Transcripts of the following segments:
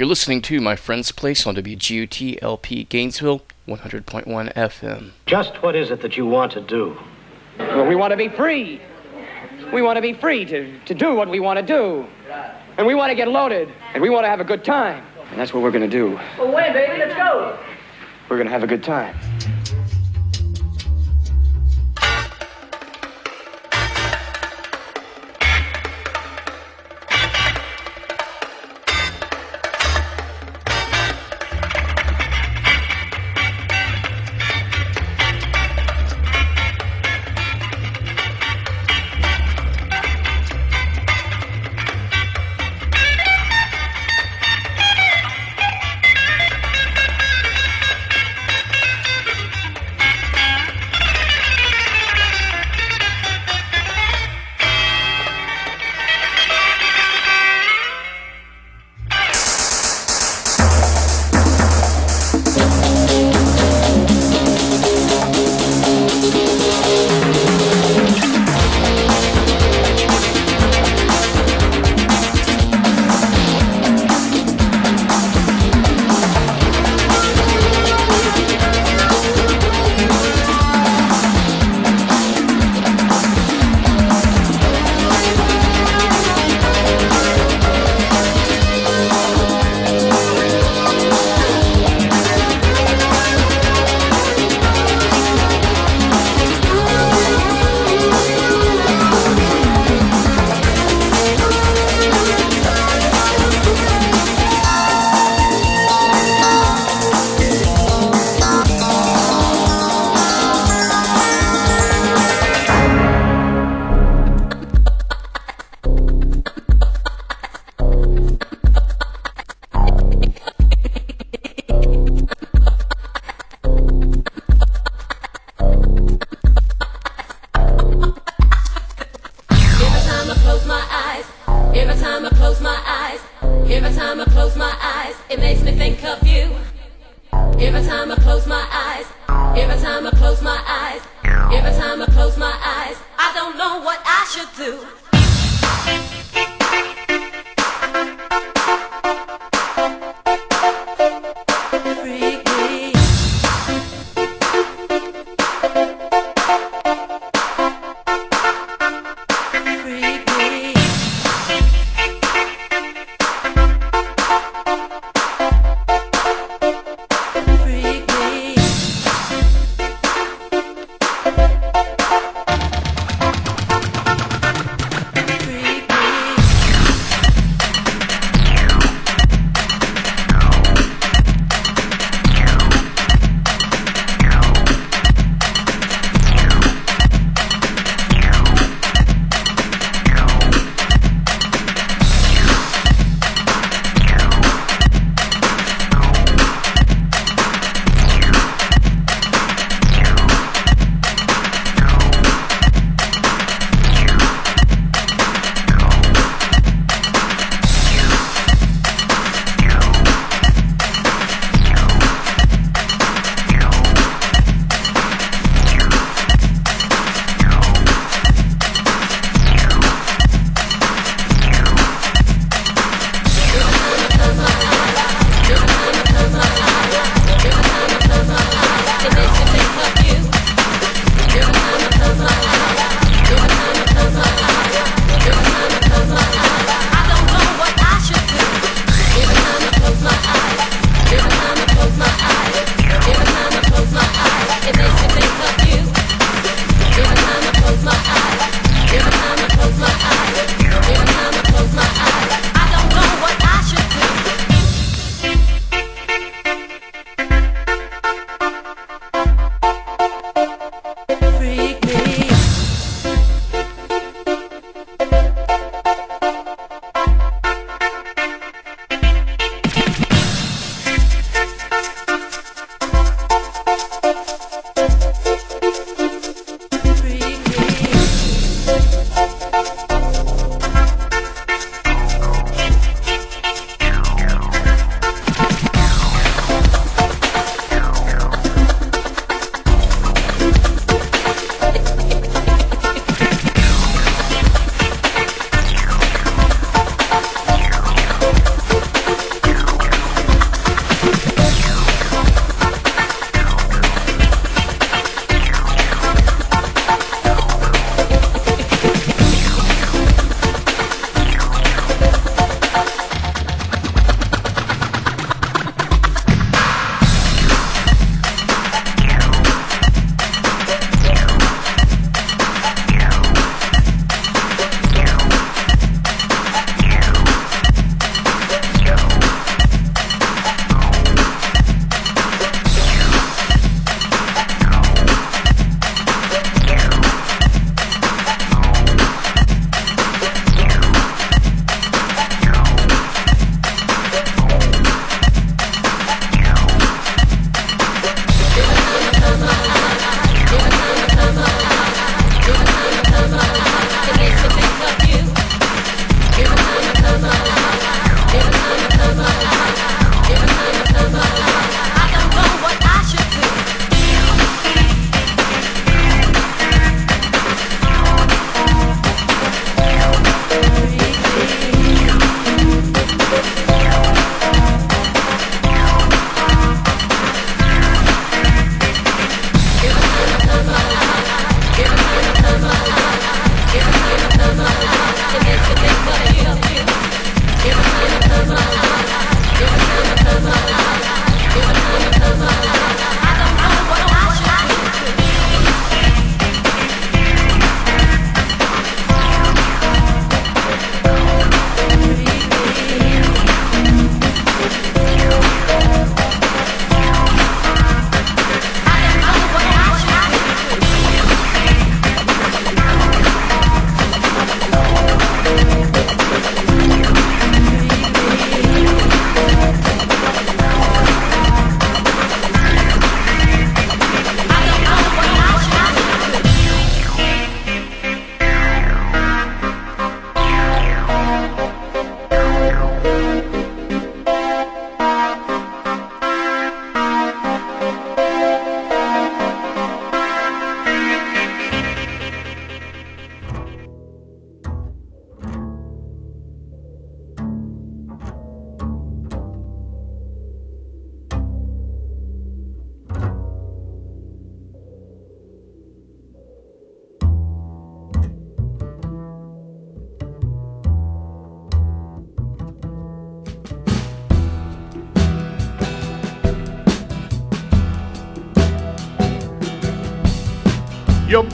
You're listening to My Friend's Place on WGOT LP Gainesville, 100.1 FM. Just what is it that you want to do? Well, we want to be free. We want to be free to, to do what we want to do. And we want to get loaded. And we want to have a good time. And that's what we're going to do. Well, when, baby? Let's go. We're going to have a good time.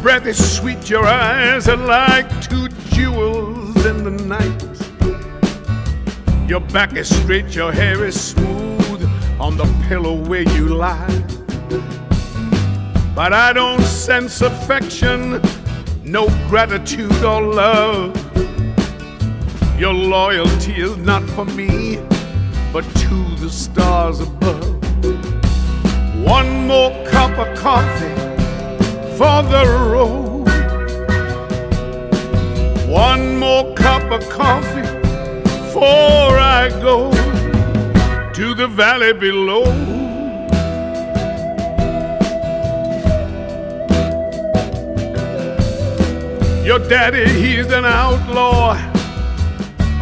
Breath is sweet, your eyes are like two jewels in the night. Your back is straight, your hair is smooth on the pillow where you lie. But I don't sense affection, no gratitude or love. Your loyalty is not for me, but to the stars above. One more cup of coffee for the road. One more cup of coffee before I go to the valley below. Your daddy, he's an outlaw,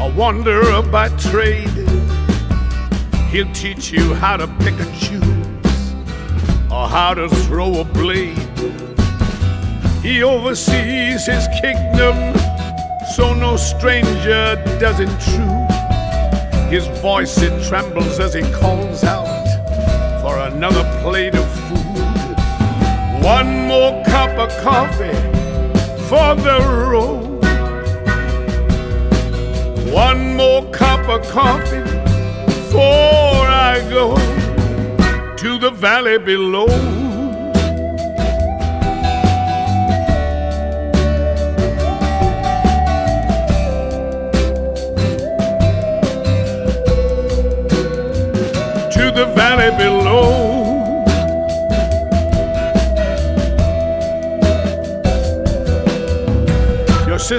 a wanderer by trade. He'll teach you how to pick and choose or how to throw a blade. He oversees his kingdom, so no stranger does intrude. His voice it trembles as he calls out for another plate of food. One more cup of coffee for the road. One more cup of coffee before I go to the valley below.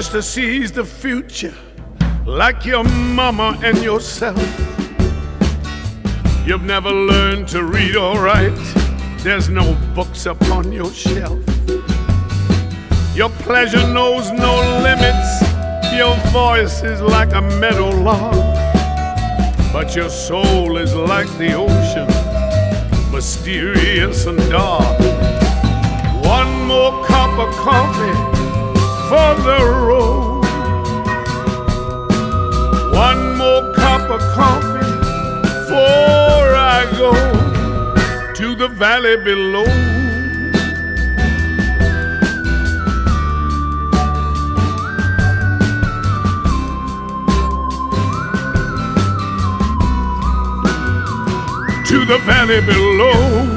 Sister sees the future like your mama and yourself. You've never learned to read or write, there's no books upon your shelf. Your pleasure knows no limits, your voice is like a meadow lark, but your soul is like the ocean, mysterious and dark. One more cup of coffee for the road. One more cup of coffee before I go to the valley below. To the valley below.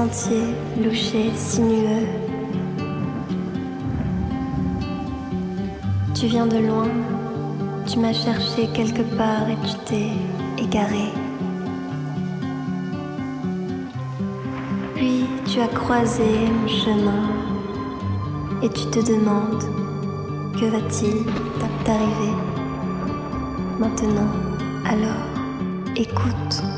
sentier louché, sinueux. Tu viens de loin, tu m'as cherché quelque part et tu t'es égaré. Puis tu as croisé mon chemin et tu te demandes que va-t-il t'arriver maintenant? Alors, écoute.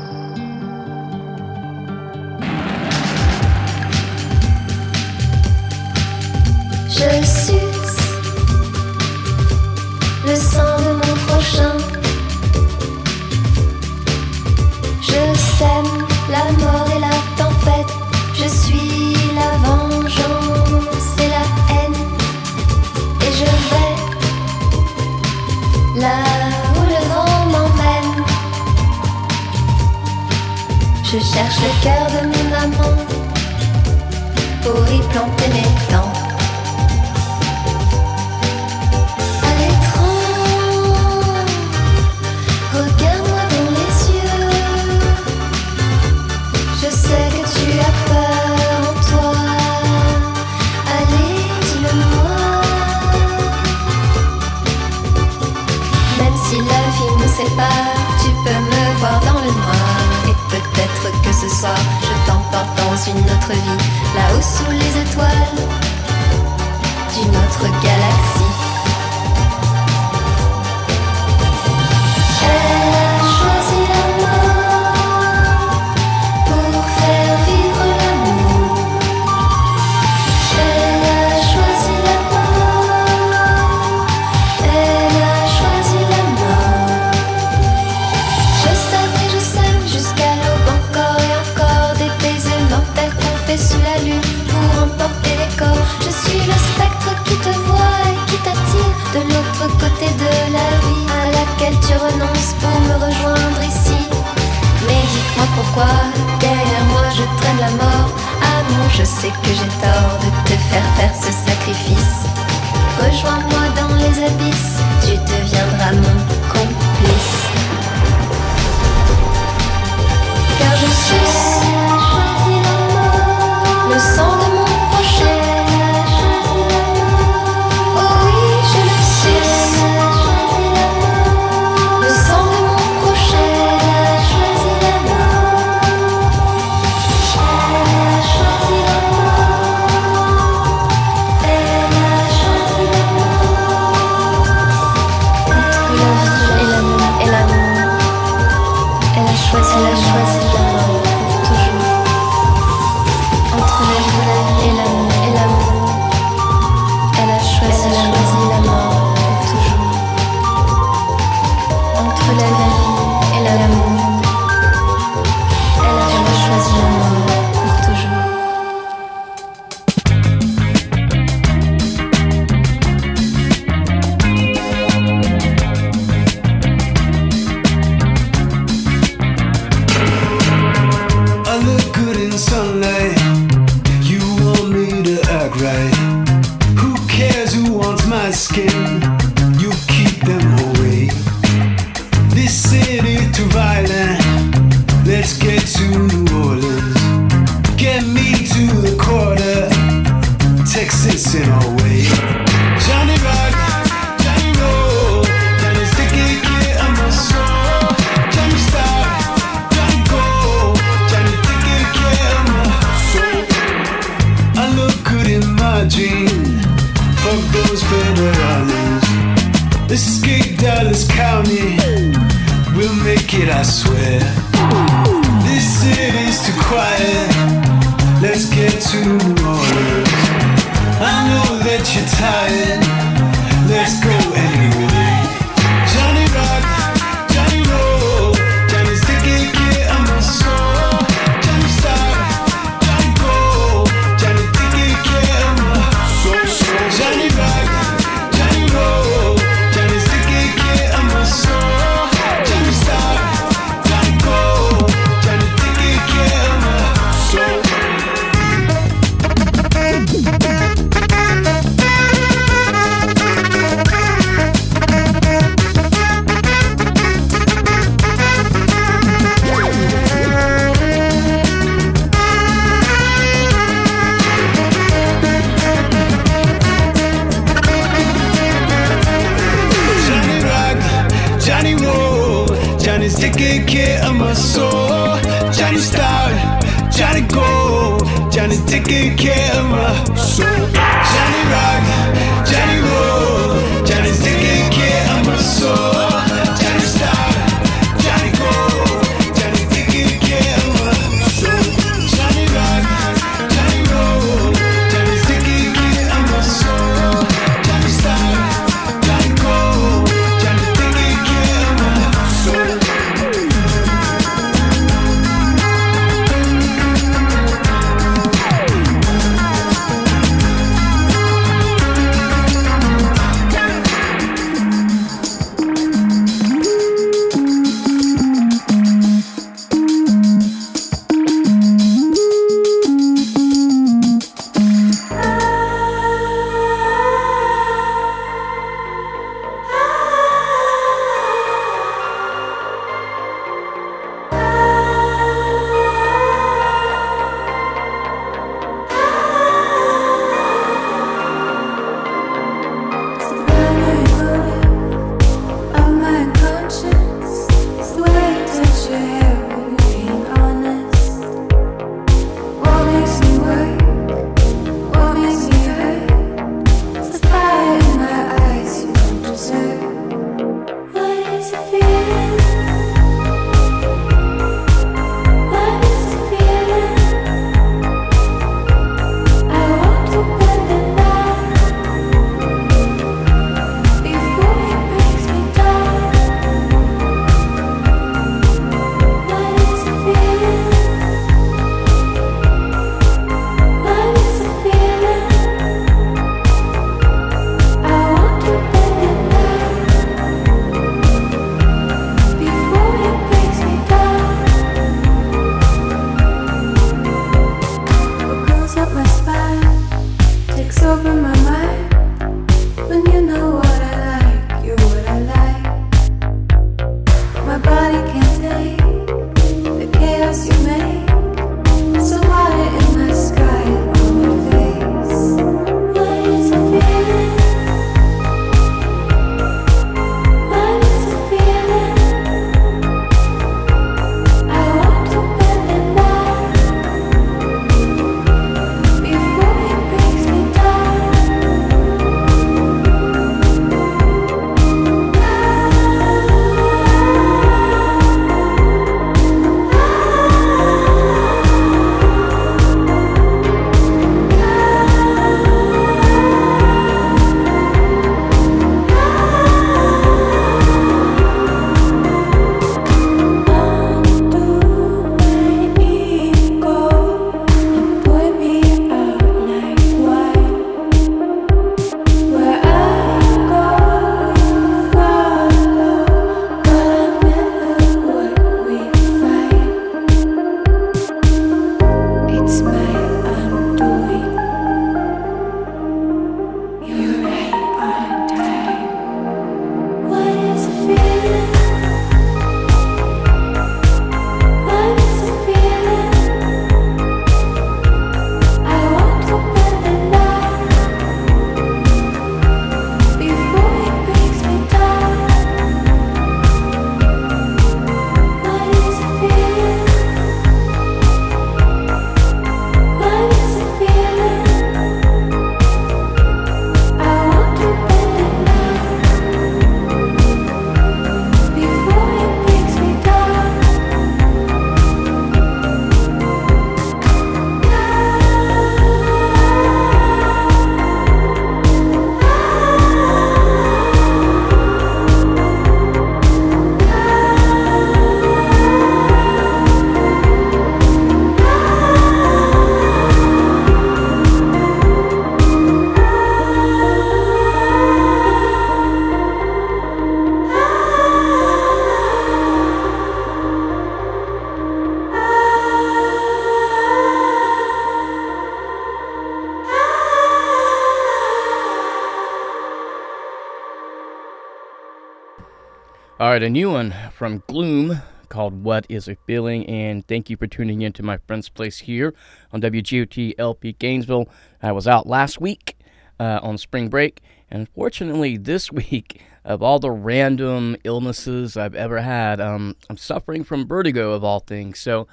Right, a new one from Gloom called What is a Feeling? And thank you for tuning in to my friend's place here on WGOT LP Gainesville. I was out last week uh, on spring break, and unfortunately, this week, of all the random illnesses I've ever had, um, I'm suffering from vertigo of all things. So,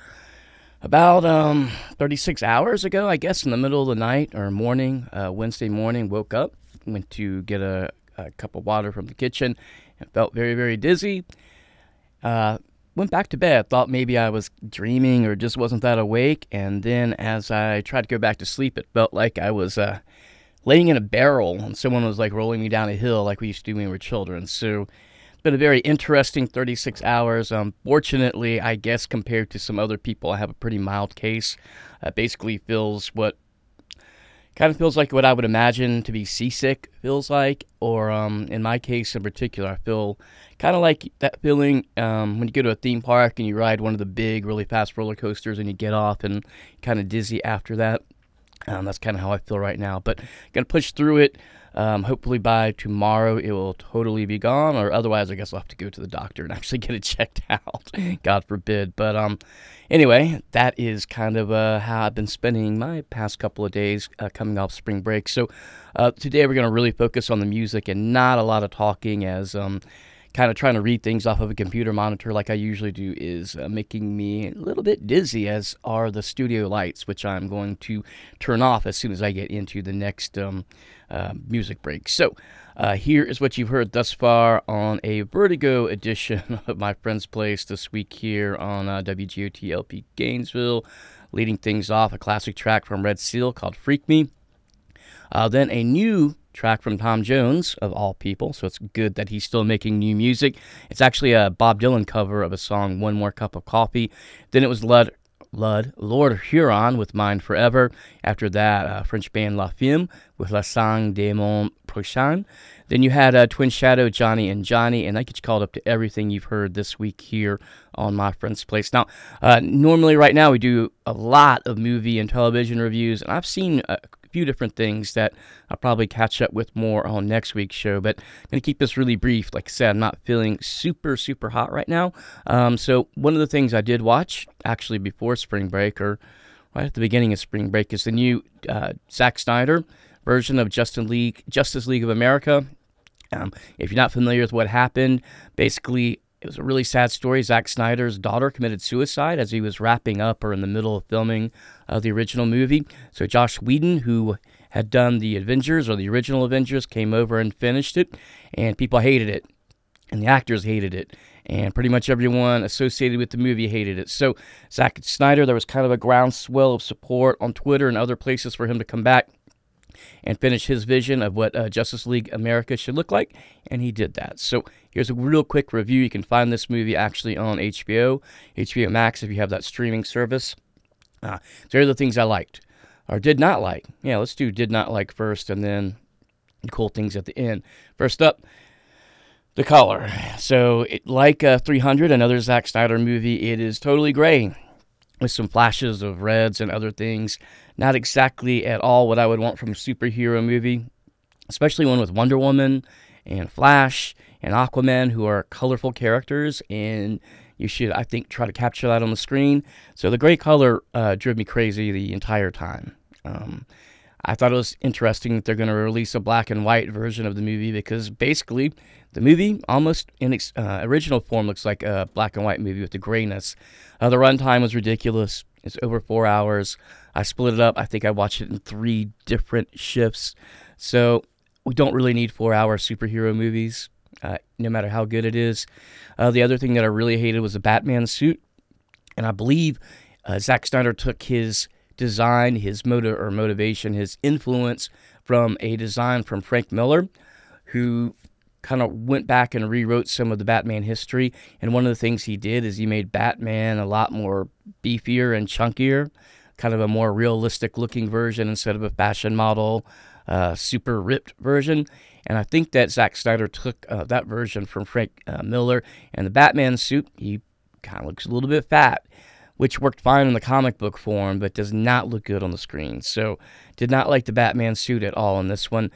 about um, 36 hours ago, I guess, in the middle of the night or morning, uh, Wednesday morning, woke up, went to get a, a cup of water from the kitchen, and felt very, very dizzy. Uh, went back to bed, thought maybe I was dreaming or just wasn't that awake. And then as I tried to go back to sleep, it felt like I was uh, laying in a barrel and someone was like rolling me down a hill like we used to do when we were children. So it's been a very interesting 36 hours. Um, fortunately, I guess compared to some other people, I have a pretty mild case. Uh, basically feels what kind of feels like what I would imagine to be seasick feels like, or um, in my case in particular, I feel kind of like that feeling um, when you go to a theme park and you ride one of the big, really fast roller coasters and you get off and kind of dizzy after that. Um, that's kind of how I feel right now, but gonna push through it. Um, hopefully by tomorrow it will totally be gone, or otherwise I guess I'll have to go to the doctor and actually get it checked out. God forbid. But um, anyway, that is kind of uh, how I've been spending my past couple of days uh, coming off spring break. So uh, today we're going to really focus on the music and not a lot of talking as um, kind of trying to read things off of a computer monitor like I usually do is uh, making me a little bit dizzy, as are the studio lights, which I'm going to turn off as soon as I get into the next um, uh, music break. So, uh, here is what you've heard thus far on a Vertigo edition of My Friend's Place this week here on uh, WGOT LP Gainesville. Leading things off, a classic track from Red Seal called Freak Me. Uh, then a new track from Tom Jones, of all people, so it's good that he's still making new music. It's actually a Bob Dylan cover of a song, One More Cup of Coffee. Then it was Lud, Lud Lord Huron with Mine Forever. After that, uh, French band La Femme with La Sang de Mon Prochain. Then you had uh, Twin Shadow, Johnny and Johnny, and that gets called up to everything you've heard this week here on My Friend's Place. Now, uh, normally right now we do a lot of movie and television reviews, and I've seen few different things that I'll probably catch up with more on next week's show. But I'm going to keep this really brief. Like I said, I'm not feeling super, super hot right now. Um, so, one of the things I did watch actually before spring break or right at the beginning of spring break is the new uh, Zack Snyder version of Justice League, Justice League of America. Um, if you're not familiar with what happened, basically it was a really sad story. Zack Snyder's daughter committed suicide as he was wrapping up or in the middle of filming uh, the original movie. So Joss Whedon, who had done the Avengers or the original Avengers, came over and finished it, and people hated it, and the actors hated it, and pretty much everyone associated with the movie hated it. So Zack Snyder, there was kind of a groundswell of support on Twitter and other places for him to come back and finish his vision of what uh, Justice League America should look like, and he did that. So here's a real quick review. You can find this movie actually on HBO, HBO Max if you have that streaming service. Uh, so here are the things I liked or did not like. Yeah, let's do did not like first, and then cool things at the end. First up. The color. So, it, like uh, 300, another Zack Snyder movie, it is totally gray with some flashes of reds and other things. Not exactly at all what I would want from a superhero movie, especially one with Wonder Woman and Flash and Aquaman, who are colorful characters, and you should, I think, try to capture that on the screen. So the gray color uh, drove me crazy the entire time. Um, I thought it was interesting that they're going to release a black and white version of the movie because basically the movie almost in its uh, original form looks like a black and white movie with the grayness. Uh, the runtime was ridiculous. It's over four hours. I split it up. I think I watched it in three different shifts. So we don't really need four hour superhero movies, uh, no matter how good it is. Uh, the other thing that I really hated was the Batman suit. And I believe uh, Zack Snyder took his design, his motive or motivation, his influence from a design from Frank Miller, who kind of went back and rewrote some of the Batman history. And one of the things he did is he made Batman a lot more beefier and chunkier, kind of a more realistic looking version instead of a fashion model, uh, super ripped version. And I think that Zack Snyder took uh, that version from Frank uh, Miller. And the Batman suit, he kind of looks a little bit fat, which worked fine in the comic book form, but does not look good on the screen. So, did not like the Batman suit at all in this one.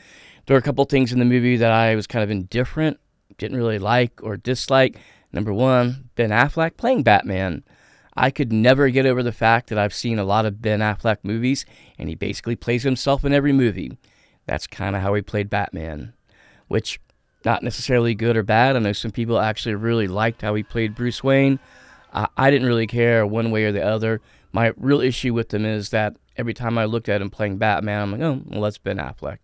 There were a couple things in the movie that I was kind of indifferent didn't really like or dislike. Number one, Ben Affleck playing Batman. I could never get over the fact that I've seen a lot of Ben Affleck movies, and he basically plays himself in every movie. That's kind of how he played Batman, which not necessarily good or bad. I know some people actually really liked how he played Bruce Wayne. I, I didn't really care one way or the other. My real issue with them is that every time I looked at him playing Batman, I'm like, oh, well, that's Ben Affleck.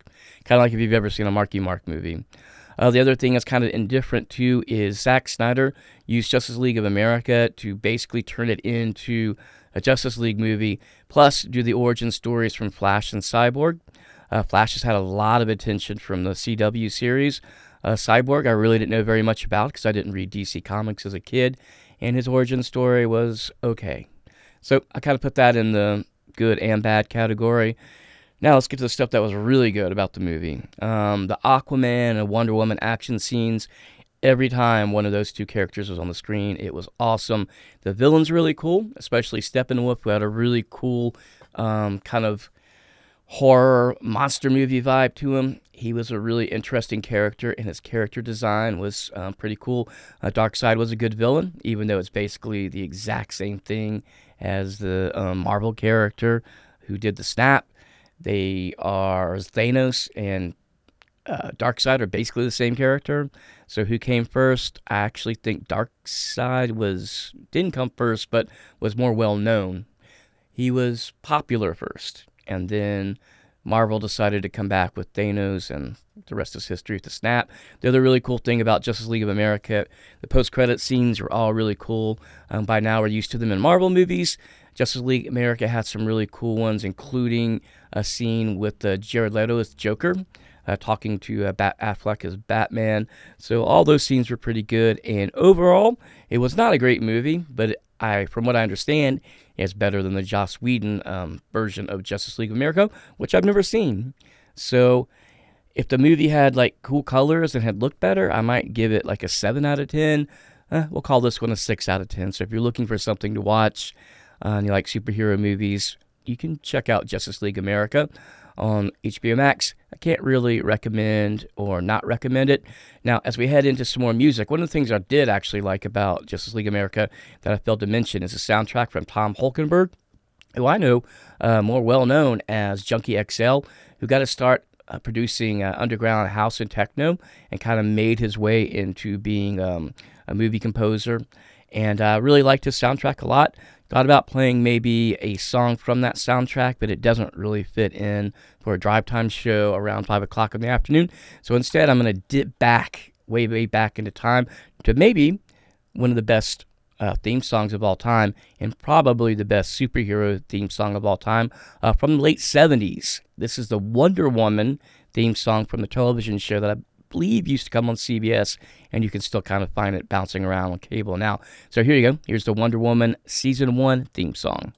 Kind of like if you've ever seen a Marky Mark movie. Uh, the other thing that's kind of indifferent too is Zack Snyder used Justice League of America to basically turn it into a Justice League movie, plus do the origin stories from Flash and Cyborg. Uh, Flash has had a lot of attention from the CW series. Uh, Cyborg, I really didn't know very much about because I didn't read DC Comics as a kid, and his origin story was okay. So I kind of put that in the good and bad category. Now let's get to the stuff that was really good about the movie. Um, the Aquaman and Wonder Woman action scenes. Every time one of those two characters was on the screen, it was awesome. The villain's really cool, especially Steppenwolf, who had a really cool um, kind of horror monster movie vibe to him. He was a really interesting character, and his character design was um, pretty cool. Uh, Darkseid was a good villain, even though it's basically the exact same thing as the um, Marvel character who did the snap. They are Thanos and uh, Darkseid are basically the same character. So who came first? I actually think Darkseid was didn't come first, but was more well known. He was popular first, and then Marvel decided to come back with Thanos, and the rest is history with the snap. The other really cool thing about Justice League of America, the post-credit scenes were all really cool. Um, by now, we're used to them in Marvel movies. Justice League America had some really cool ones, including a scene with uh, Jared Leto as Joker, uh, talking to uh, Bat- Affleck as Batman. So all those scenes were pretty good, and overall, it was not a great movie, but I, from what I understand, it's better than the Joss Whedon um, version of Justice League of America, which I've never seen. So if the movie had like cool colors and had looked better, I might give it like a 7 out of 10. Eh, we'll call this one a 6 out of 10. So if you're looking for something to watch uh, and you like superhero movies, you can check out Justice League America on HBO Max. I can't really recommend or not recommend it. Now, as we head into some more music, one of the things I did actually like about Justice League America that I failed to mention is the soundtrack from Tom Holkenborg, who I know uh, more well known as Junkie XL, who got to start uh, producing uh, underground house and techno and kind of made his way into being um, a movie composer. And I really liked his soundtrack a lot. Thought about playing maybe a song from that soundtrack, but it doesn't really fit in for a drive time show around 5 o'clock in the afternoon. So instead, I'm going to dip back, way, way back into time to maybe one of the best uh, theme songs of all time and probably the best superhero theme song of all time uh, from the late 70s. This is the Wonder Woman theme song from the television show that I believe used to come on CBS, and you can still kind of find it bouncing around on cable now. So here you go. Here's the Wonder Woman Season 1 theme song.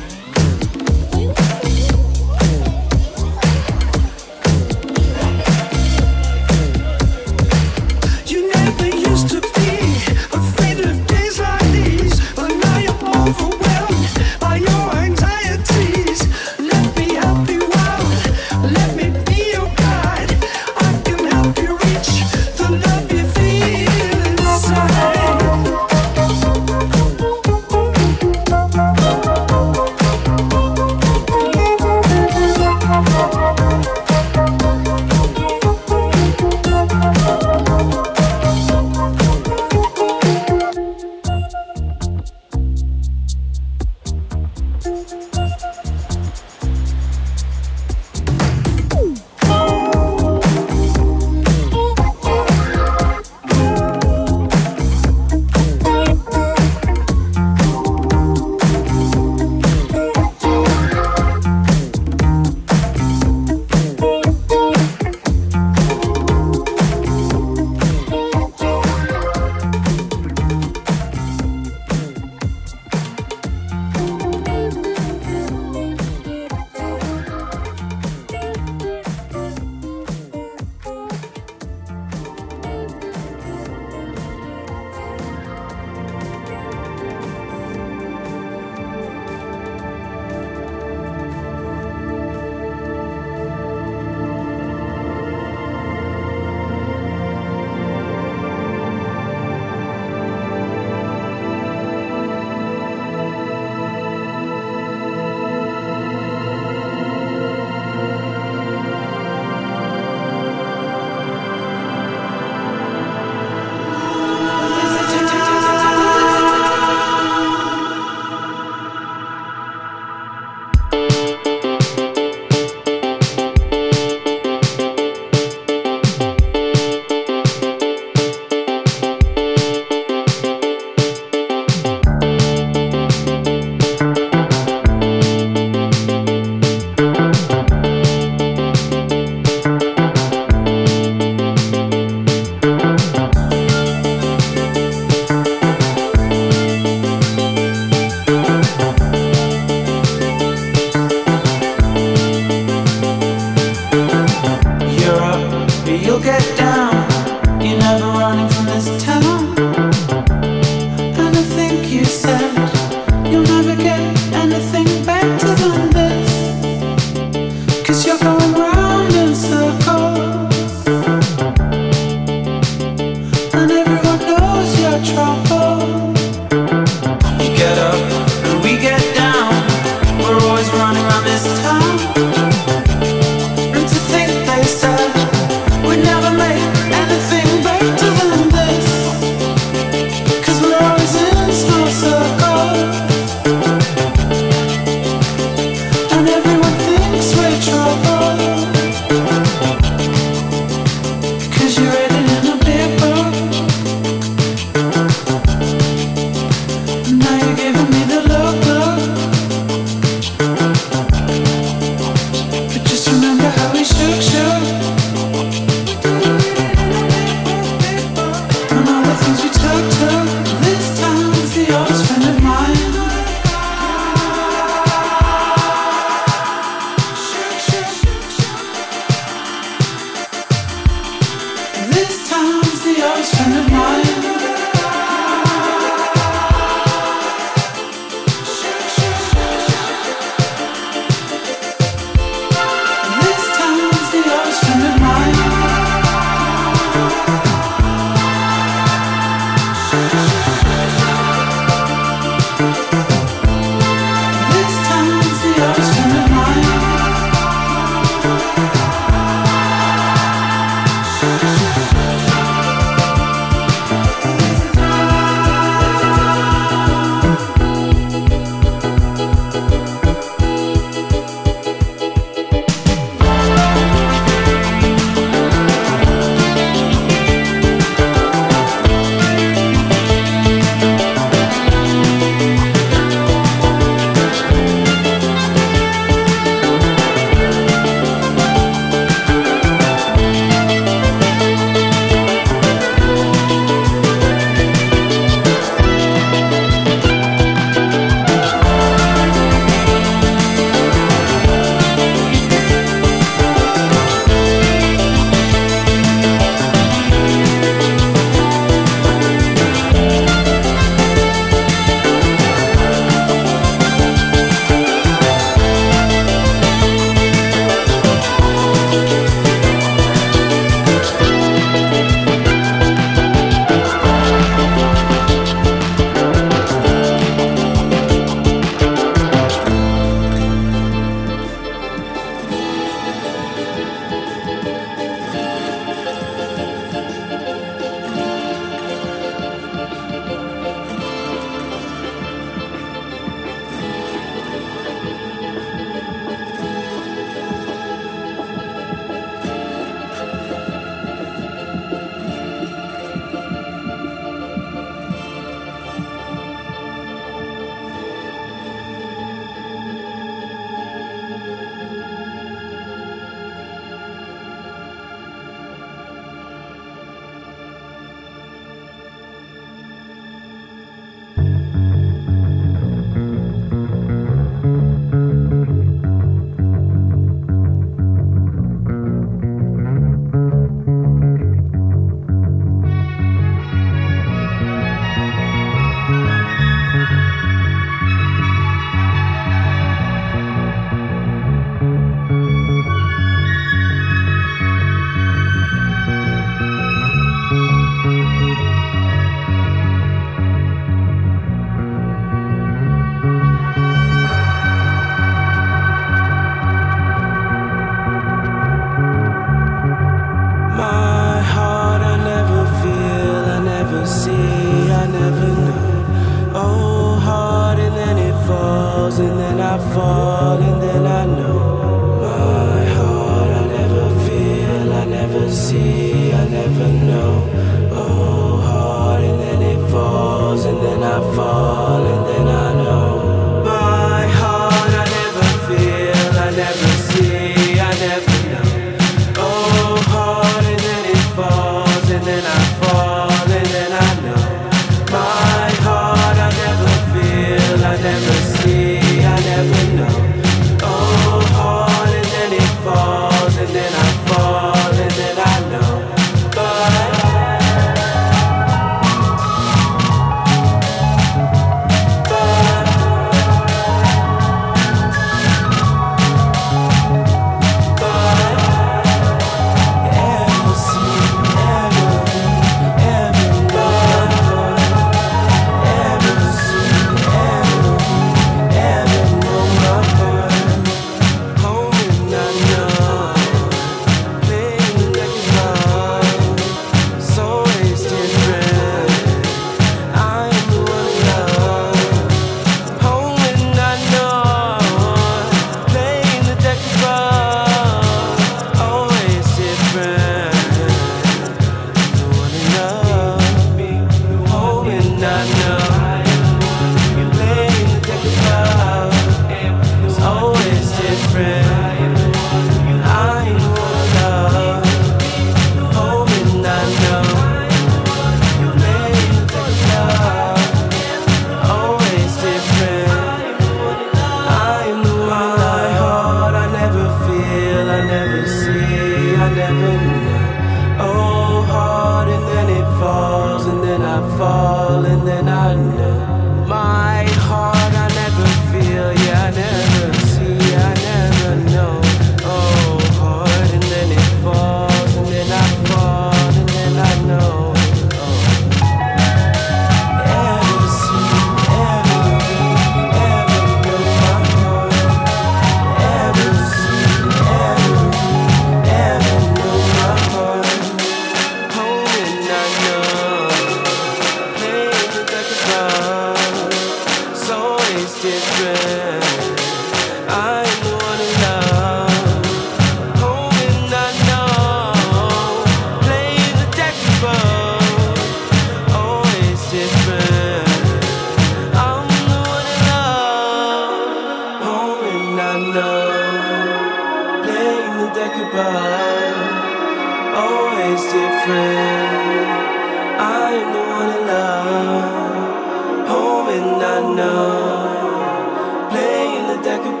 home and I know playing the deck of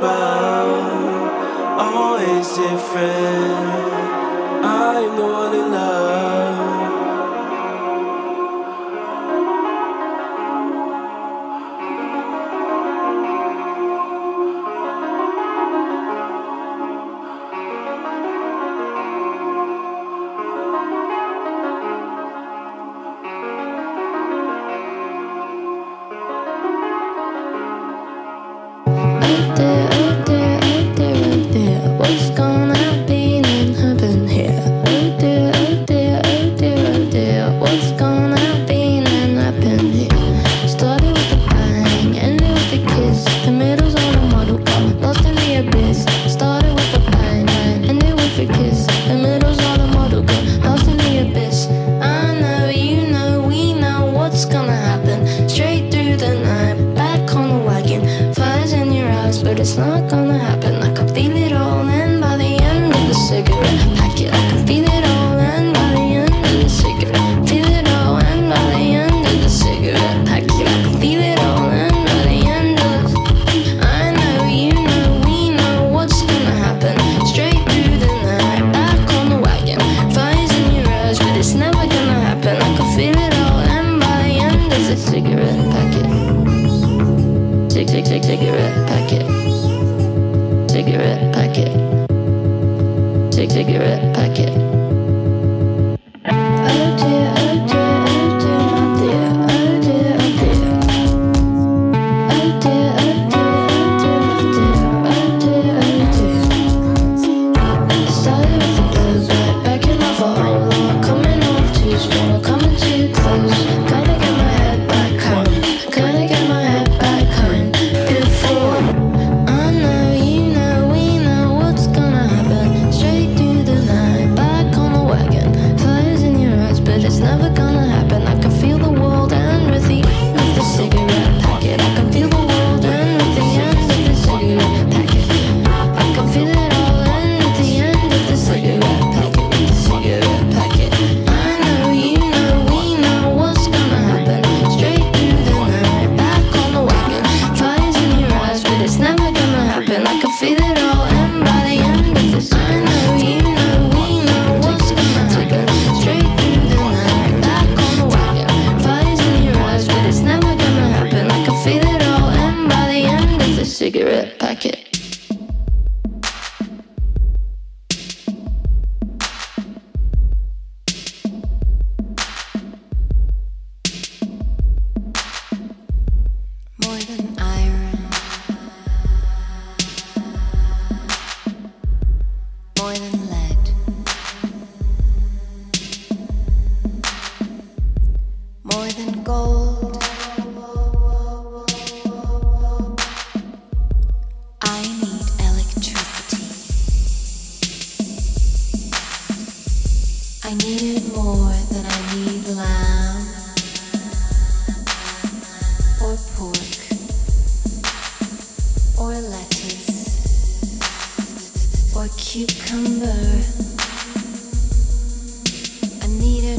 always different. I'm the one in love.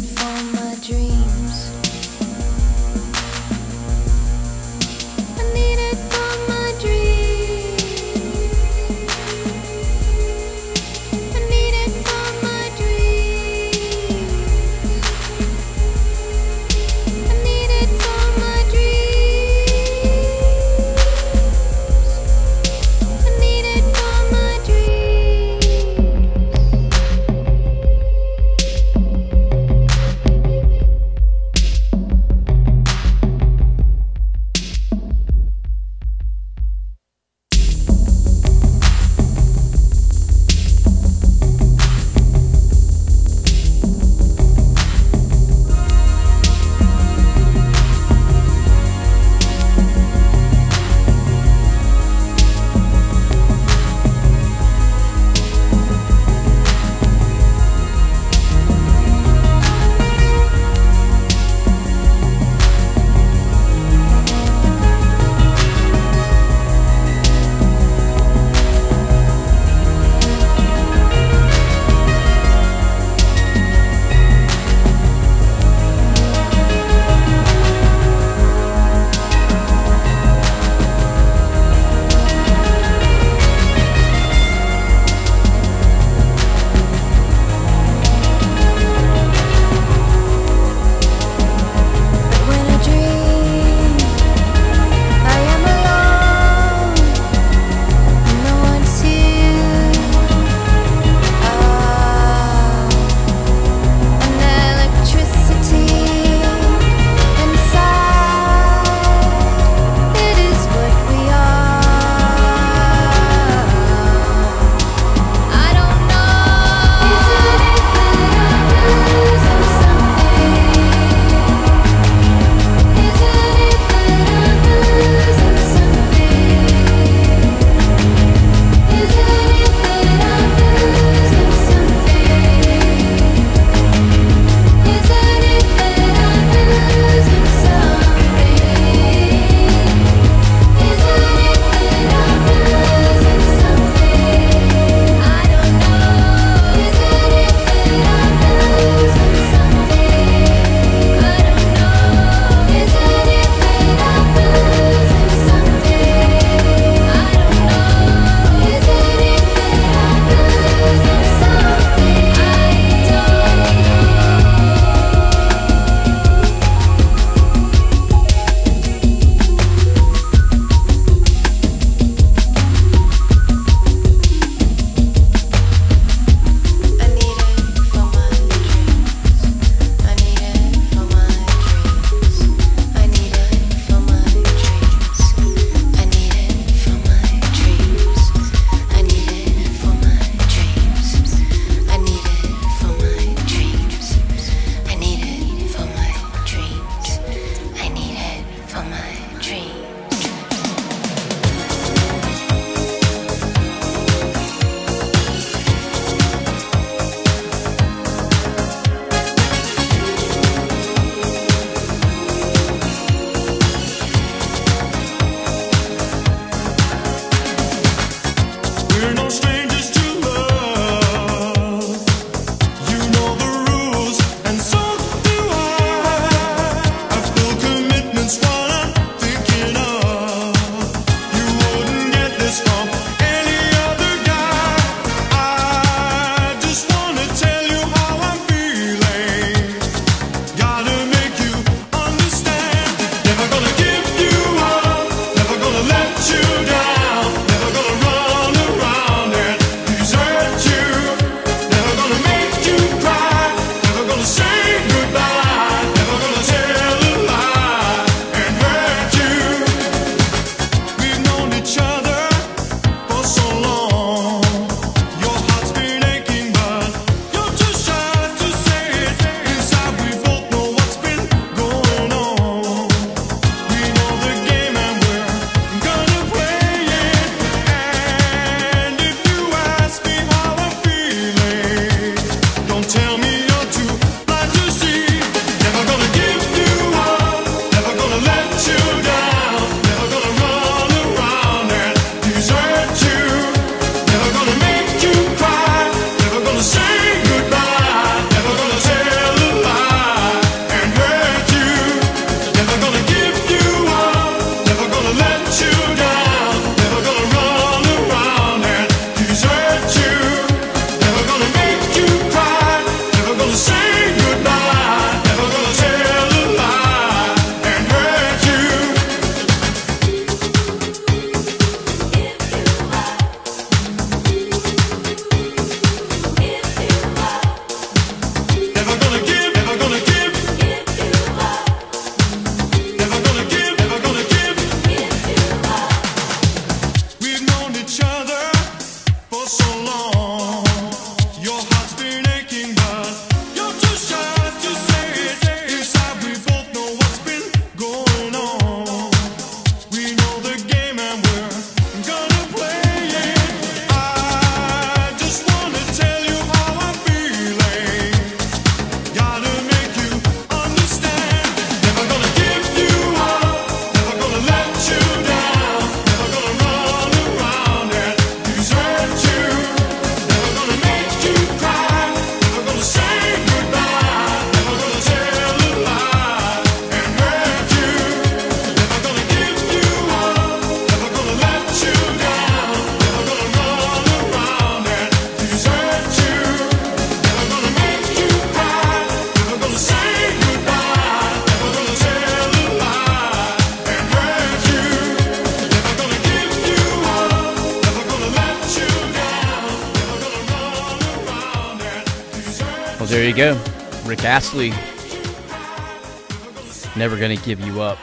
fun. You go. Rick Astley. Never gonna give you up.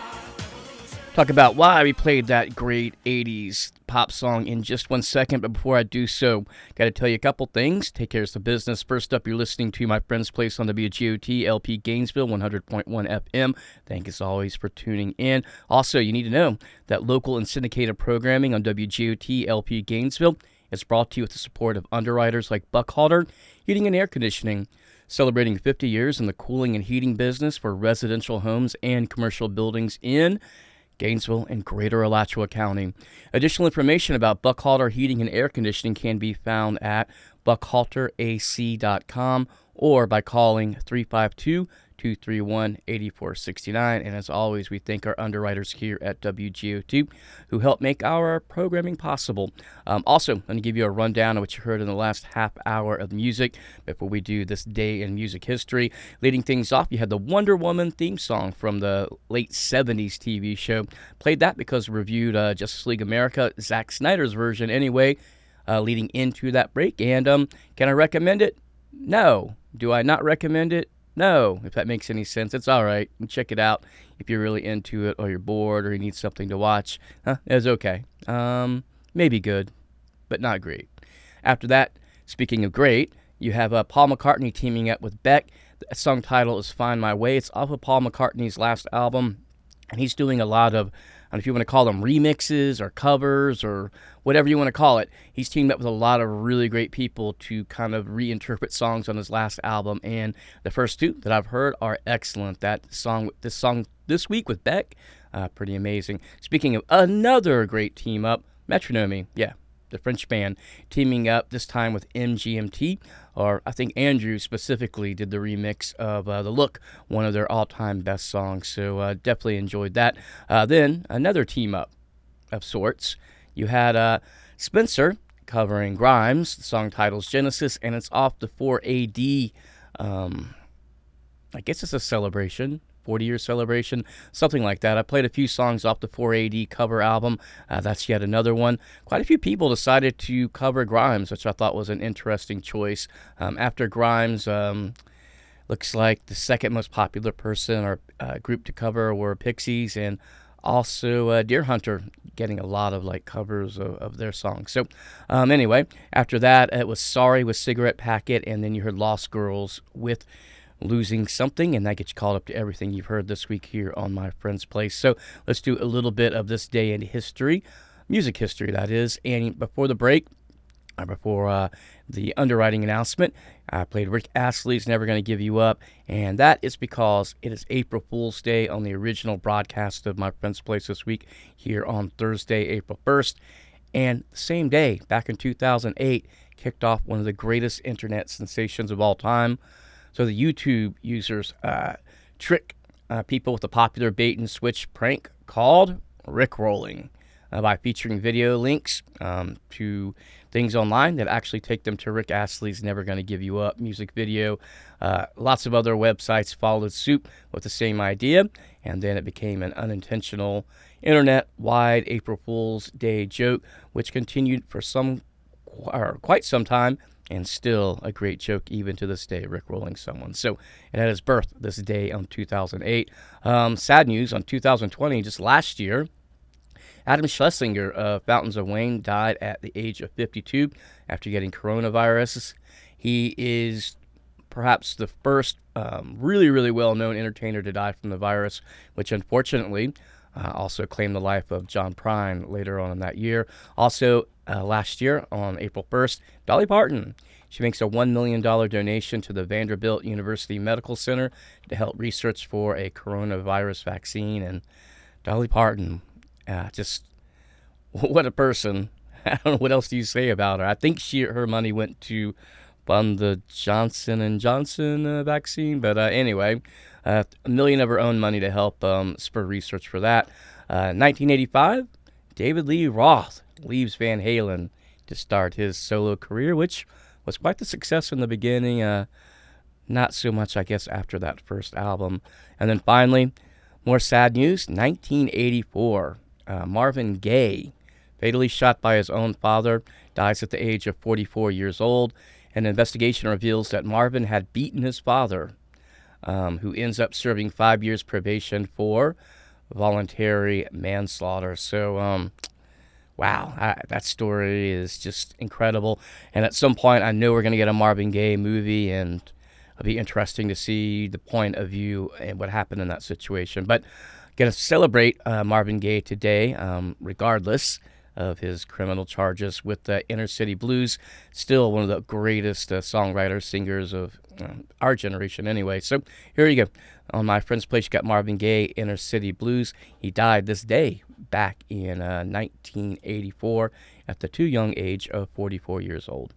Talk about why we played that great 80s pop song in just one second, but before I do so, gotta tell you a couple things. Take care of some business. First up, you're listening to my friend's place on the WGOT LP Gainesville 100.1 FM. Thank you as always for tuning in. Also, you need to know that local and syndicated programming on WGOT LP Gainesville is brought to you with the support of underwriters like Buckhalter Heating and Air Conditioning celebrating 50 years in the cooling and heating business for residential homes and commercial buildings in Gainesville and Greater Alachua County. Additional information about Buckhalter Heating and Air Conditioning can be found at buckhalterac.com or by calling 352 231 8469. And as always, we thank our underwriters here at WGOT who help make our programming possible. Um, also, going to give you a rundown of what you heard in the last half hour of music before we do this day in music history. Leading things off, you had the Wonder Woman theme song from the late 70s TV show. Played that because we reviewed uh, Justice League America, Zack Snyder's version anyway. Uh, leading into that break. And um, can I recommend it? No. Do I not recommend it? No, if that makes any sense. It's all right. Check it out if you're really into it or you're bored or you need something to watch. Huh, it's okay. Um, maybe good, but not great. After that, speaking of great, you have uh, Paul McCartney teaming up with Beck. The song title is Find My Way. It's off of Paul McCartney's last album, and he's doing a lot of if you want to call them remixes or covers or whatever you want to call it, he's teamed up with a lot of really great people to kind of reinterpret songs on his last album. And the first two that I've heard are excellent. That song, this song this week with Beck, uh, pretty amazing. Speaking of another great team up, Metronomy. Yeah, the French band, teaming up this time with MGMT, or I think Andrew specifically did the remix of uh, The Look, one of their all time best songs. So uh, definitely enjoyed that. Uh, then another team up of sorts. You had uh, Spencer covering Grimes. The song titles Genesis, and it's off the 4AD. Um, I guess it's a celebration 40 year celebration, something like that. I played a few songs off the 4AD cover album. Uh, that's yet another one. Quite a few people decided to cover Grimes, which I thought was an interesting choice. Um, after Grimes, um, looks like the second most popular person or uh, group to cover were Pixies and also uh, Deerhunter getting a lot of like covers of, of their songs. So um, anyway, after that it was Sorry with Cigarette Packet, and then you heard Lost Girls with losing something, and that gets you caught up to everything you've heard this week here on My Friend's Place. So let's do a little bit of this day in history, music history, that is. And before the break, before uh, the underwriting announcement, I played Rick Astley's Never Gonna Give You Up, and that is because it is April Fool's Day on the original broadcast of My Friend's Place this week here on Thursday, April 1st. And the same day, back in 2008, kicked off one of the greatest internet sensations of all time. So the YouTube users uh, trick uh, people with a popular bait and switch prank called Rickrolling uh, by featuring video links um, to things online that actually take them to Rick Astley's Never Gonna Give You Up music video. Uh, lots of other websites followed suit with the same idea, and then it became an unintentional internet wide April Fool's Day joke, which continued for some quite some time and still a great joke even to this day, Rick rolling someone. So it had its birth this day on 2008. Um, sad news on 2020, just last year, Adam Schlesinger of Fountains of Wayne died at the age of 52 after getting coronavirus. He is perhaps the first um, really, really well known entertainer to die from the virus, which unfortunately uh, also claimed the life of John Prine later on in that year. Also, uh, last year on April 1st, Dolly Parton. She makes a $1 million donation to the Vanderbilt University Medical Center to help research for a coronavirus vaccine. And Dolly Parton, uh, just what a person. I don't know what else do you say about her. I think she her money went to fund the Johnson and Johnson uh, vaccine, but uh, anyway, a million of her own money to help um, spur research for that. 1985, uh, David Lee Roth leaves Van Halen to start his solo career, which was quite the success in the beginning. Uh, not so much, I guess, after that first album. And then finally, more sad news 1984. Uh, Marvin Gaye, fatally shot by his own father, dies at the age of 44 years old. An investigation reveals that Marvin had beaten his father, um, who ends up serving five years probation for voluntary manslaughter. So, um, wow, I, that story is just incredible. And at some point, I know we're going to get a Marvin Gaye movie, and it'll be interesting to see the point of view and what happened in that situation. But going to celebrate uh, Marvin Gaye today, um, regardless of his criminal charges with the Inner City Blues. Still one of the greatest uh, songwriters, singers of uh, our generation, anyway. So here you go. On my friend's place, you got Marvin Gaye, Inner City Blues. He died this day back in uh, 1984 at the too young age of 44 years old.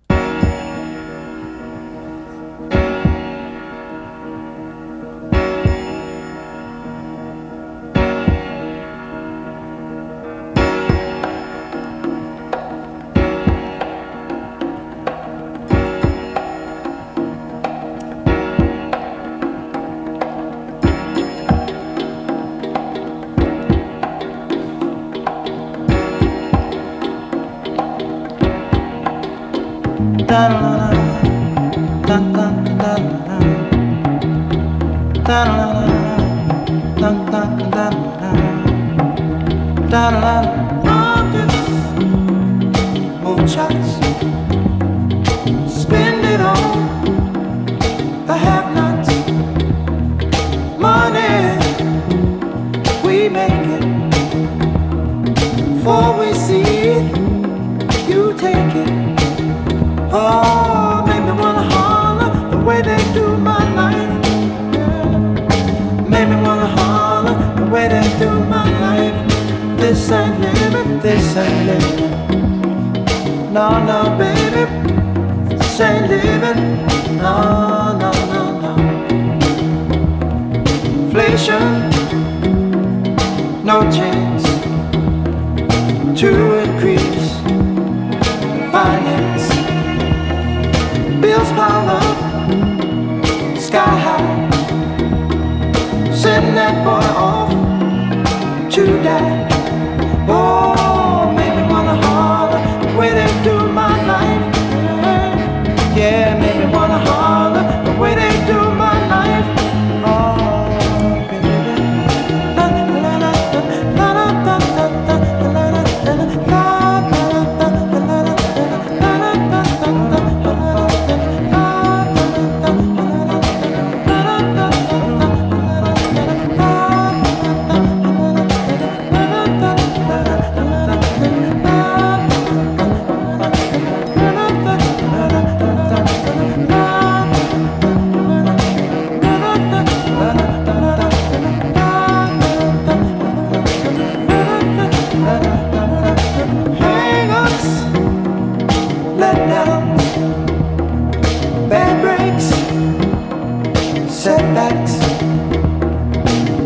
Setbacks,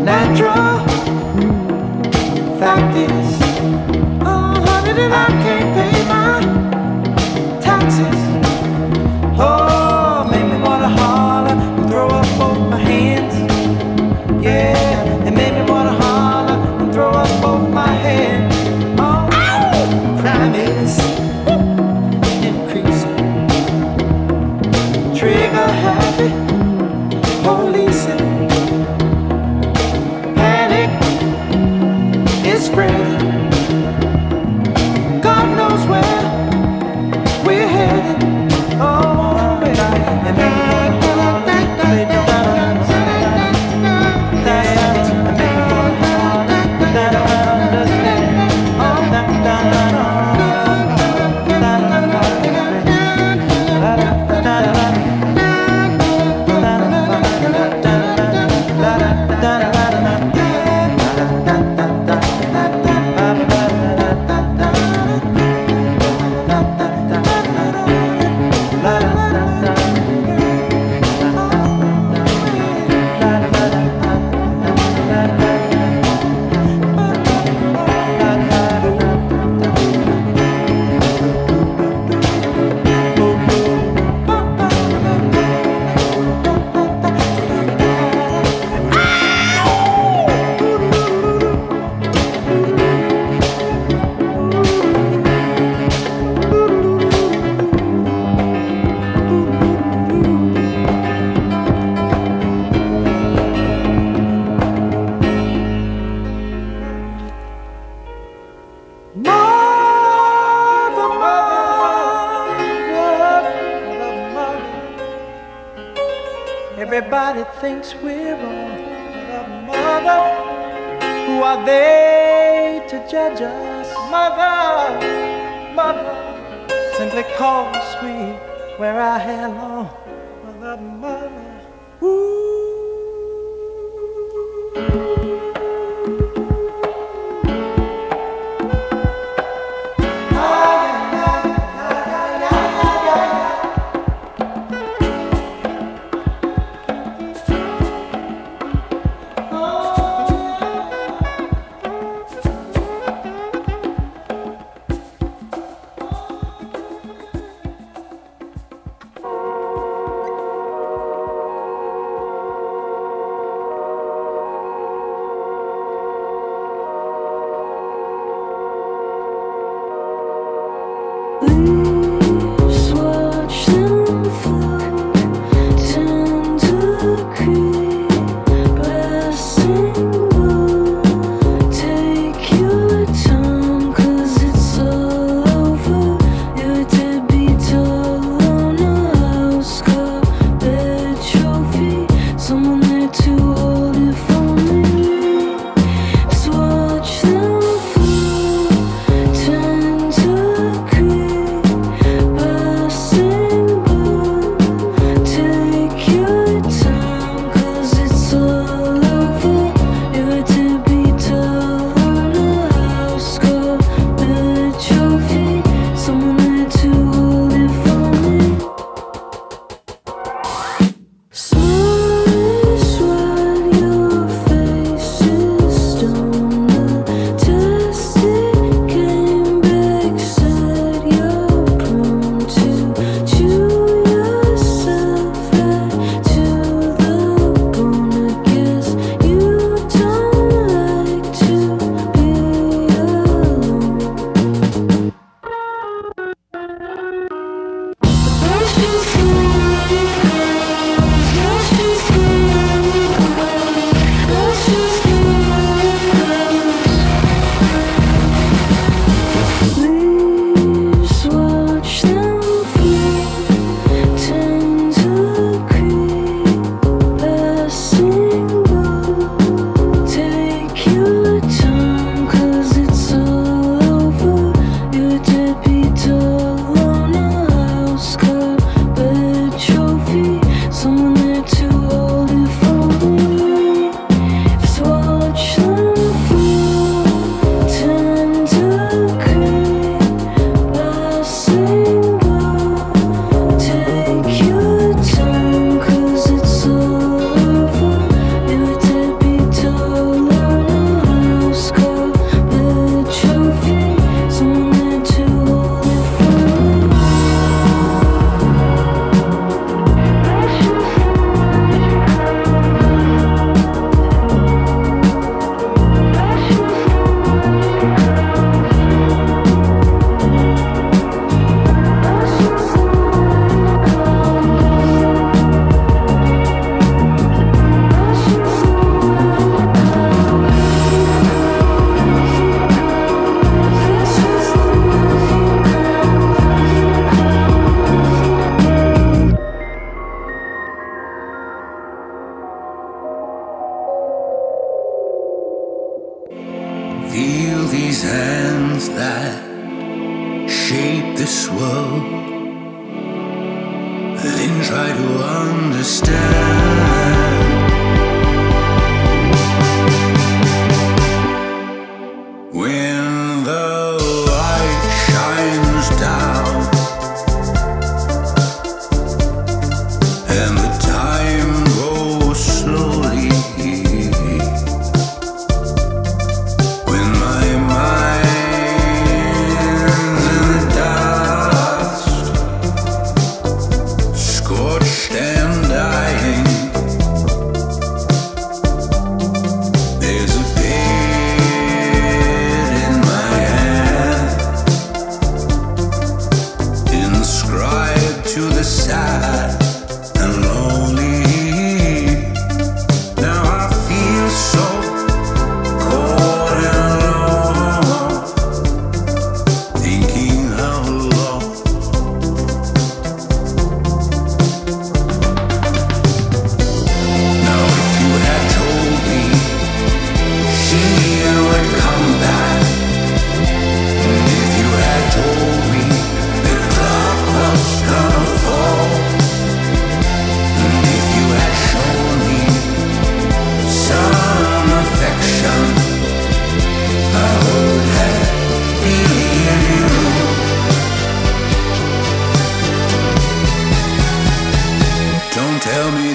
natural. Fact is,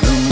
who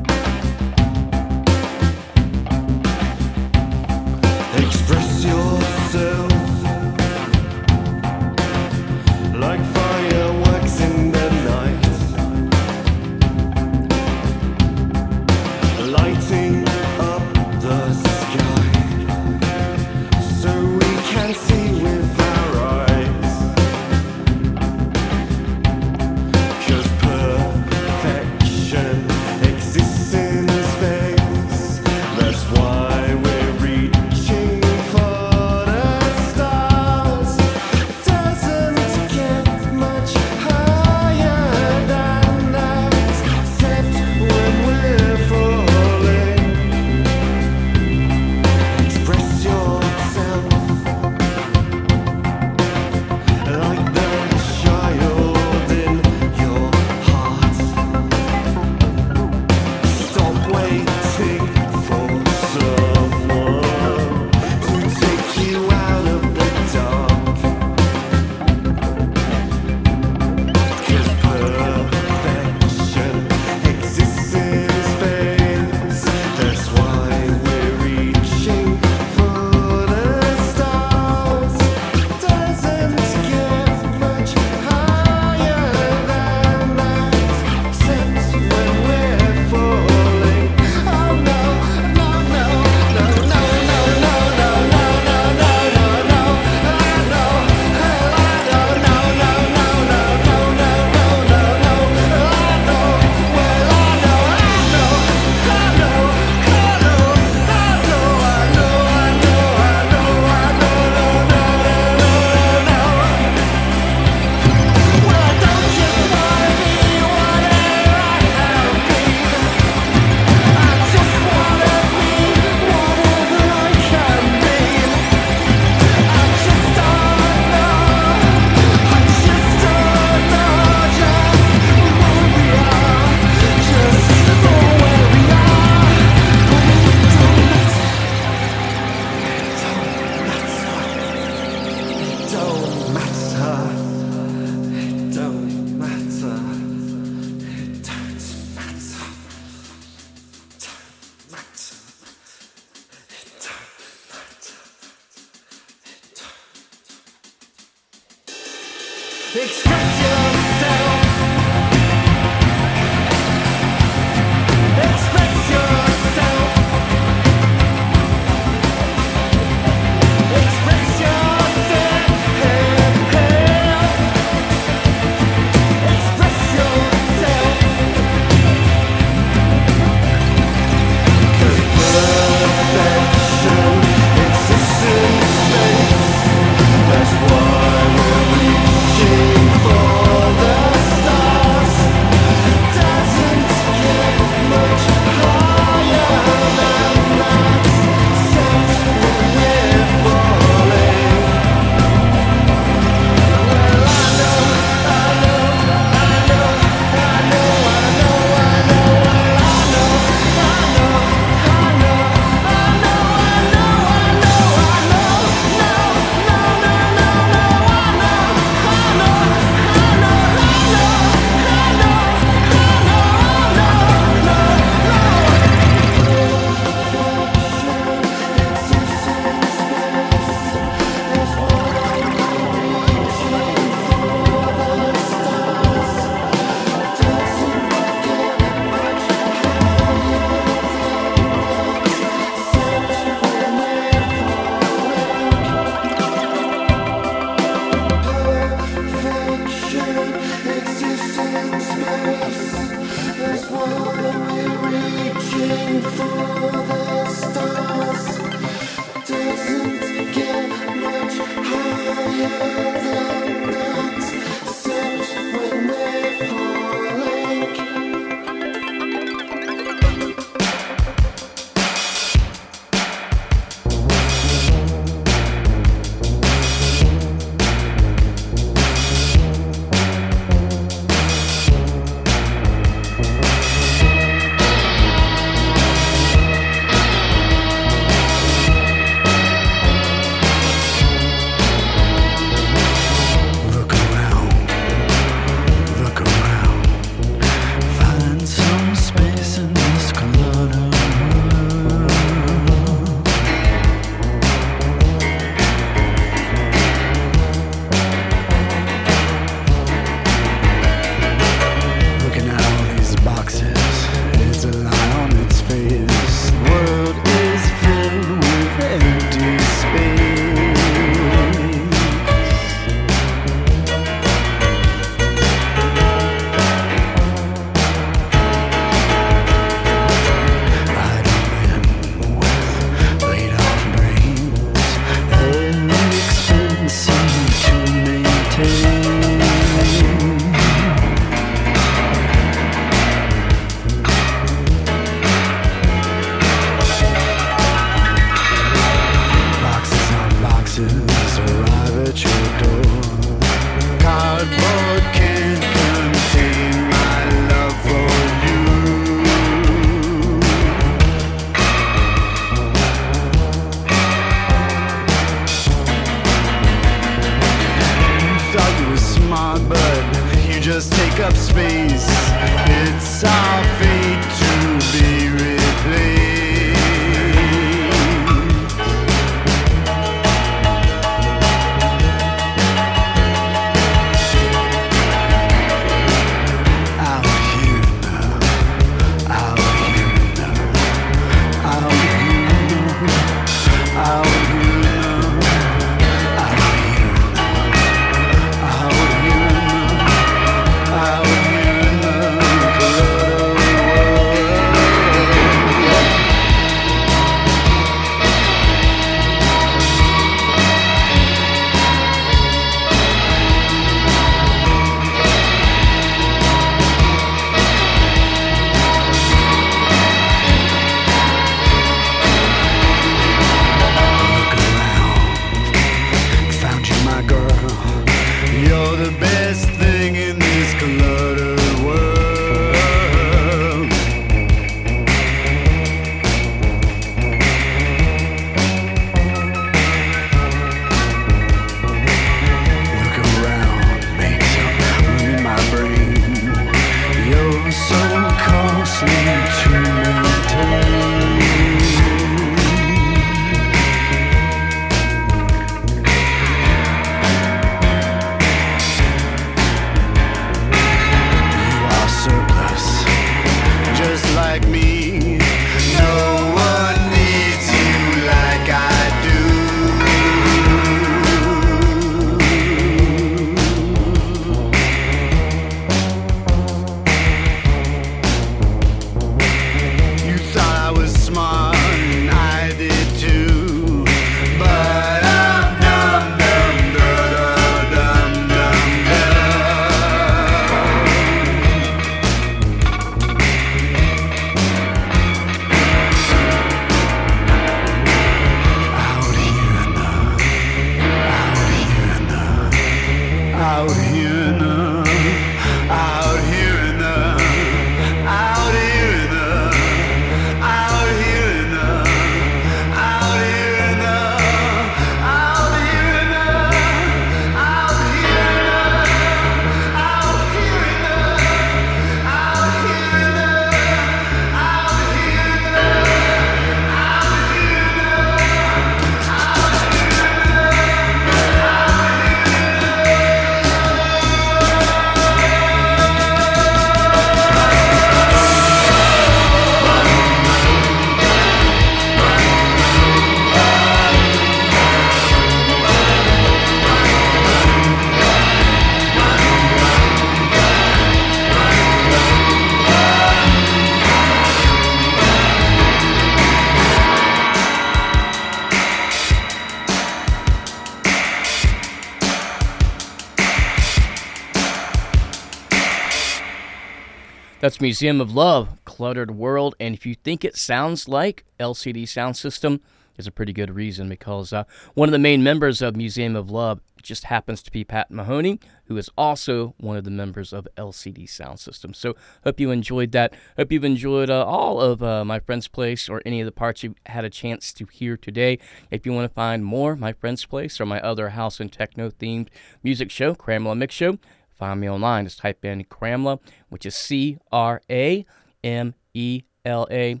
Museum of Love, Cluttered World, and if you think it sounds like LCD Sound System, is a pretty good reason because uh, one of the main members of Museum of Love just happens to be Pat Mahoney, who is also one of the members of LCD Sound System. So hope you enjoyed that. Hope you've enjoyed uh, all of uh, my friend's place or any of the parts you had a chance to hear today. If you want to find more my friend's place or my other house and techno themed music show, Cramela Mix Show, find me online. Just type in Cramela, which is C R A M E L A.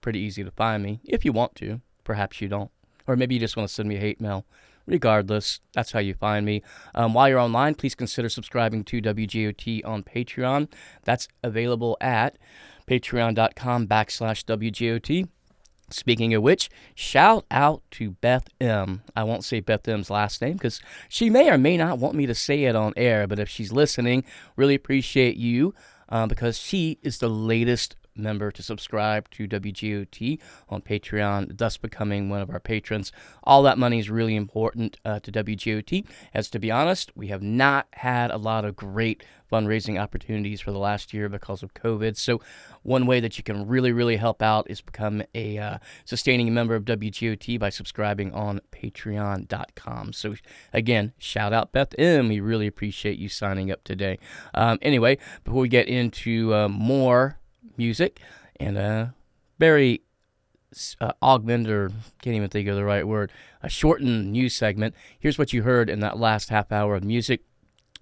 Pretty easy to find me if you want to. Perhaps you don't. Or maybe you just want to send me a hate mail. Regardless, that's how you find me. Um, while you're online, please consider subscribing to WGOT on Patreon. That's available at patreon.com backslash WGOT. Speaking of which, shout out to Beth M. I won't say Beth M's last name because she may or may not want me to say it on air, but if she's listening, really appreciate you uh, because she is the latest member to subscribe to WGOT on Patreon, thus becoming one of our patrons. All that money is really important uh, to WGOT, as to be honest, we have not had a lot of great fundraising opportunities for the last year because of COVID. So, one way that you can really, really help out is become a uh, sustaining member of WGOT by subscribing on patreon.com. So, again, shout out Beth M. We really appreciate you signing up today. Um, anyway, before we get into uh, more music and a very uh, augmented, or can't even think of the right word, a shortened news segment, here's what you heard in that last half hour of music.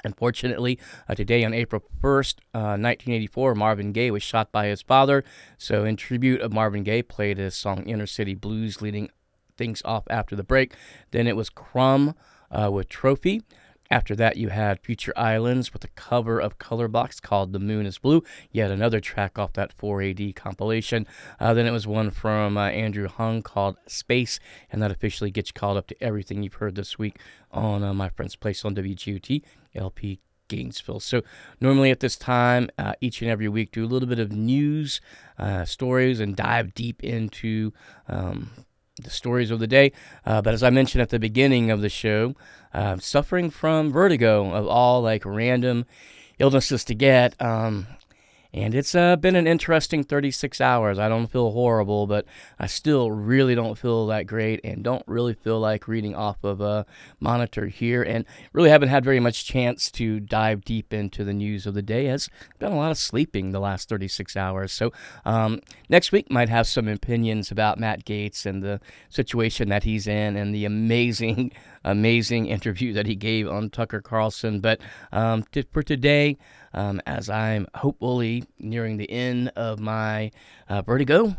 Unfortunately, uh, today on April 1st, uh, 1984, Marvin Gaye was shot by his father. So, in tribute of Marvin Gaye, played his song Inner City Blues, leading things off after the break. Then it was Crumb uh, with Trophy. After that, you had Future Islands with a cover of Colorbox called The Moon is Blue, yet another track off that 4AD compilation. Uh, then it was one from uh, Andrew Hung called Space, and that officially gets you called up to everything you've heard this week on uh, My Friend's Place on WGOT LP Gainesville. So normally at this time, uh, each and every week, do a little bit of news, uh, stories, and dive deep into um, the stories of the day. Uh, but as I mentioned at the beginning of the show, uh, suffering from vertigo of all like random illnesses to get. Um, and it's uh, been an interesting 36 hours. I don't feel horrible, but I still really don't feel that great and don't really feel like reading off of a monitor here. And really haven't had very much chance to dive deep into the news of the day as I've done a lot of sleeping the last 36 hours. So um, next week might have some opinions about Matt Gaetz and the situation that he's in and the amazing, amazing interview that he gave on Tucker Carlson. But um, t- for today, um, as I'm hopefully nearing the end of my uh, vertigo.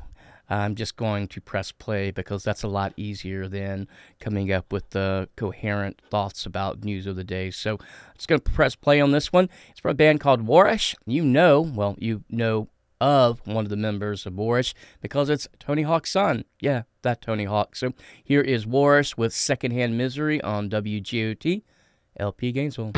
I'm just going to press play because that's a lot easier than coming up with the coherent thoughts about news of the day. So I'm just going to press play on this one. It's from a band called Warish. You know, well, you know of one of the members of Warish because it's Tony Hawk's son. Yeah, that Tony Hawk. So here is Warish with Secondhand Misery on WGOT LP Gainesville.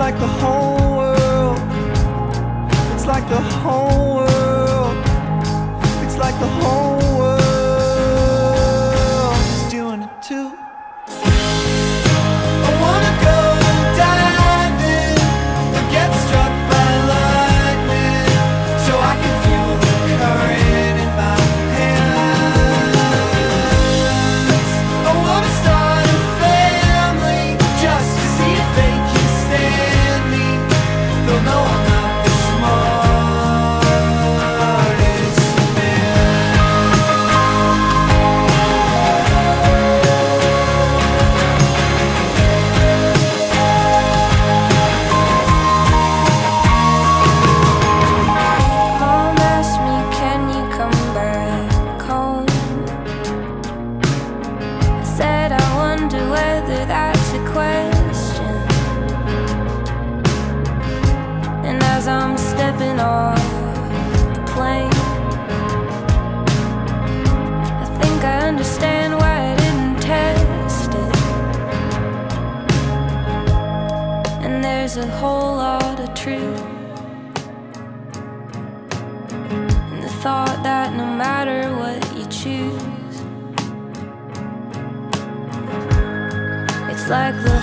like the whole world. It's like the whole world. It's like the whole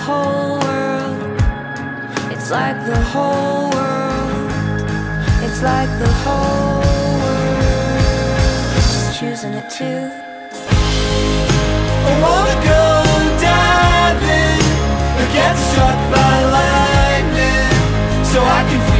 whole world. It's like the whole world. It's like the whole world is choosing it too. I wanna go diving or get struck by lightning so I can.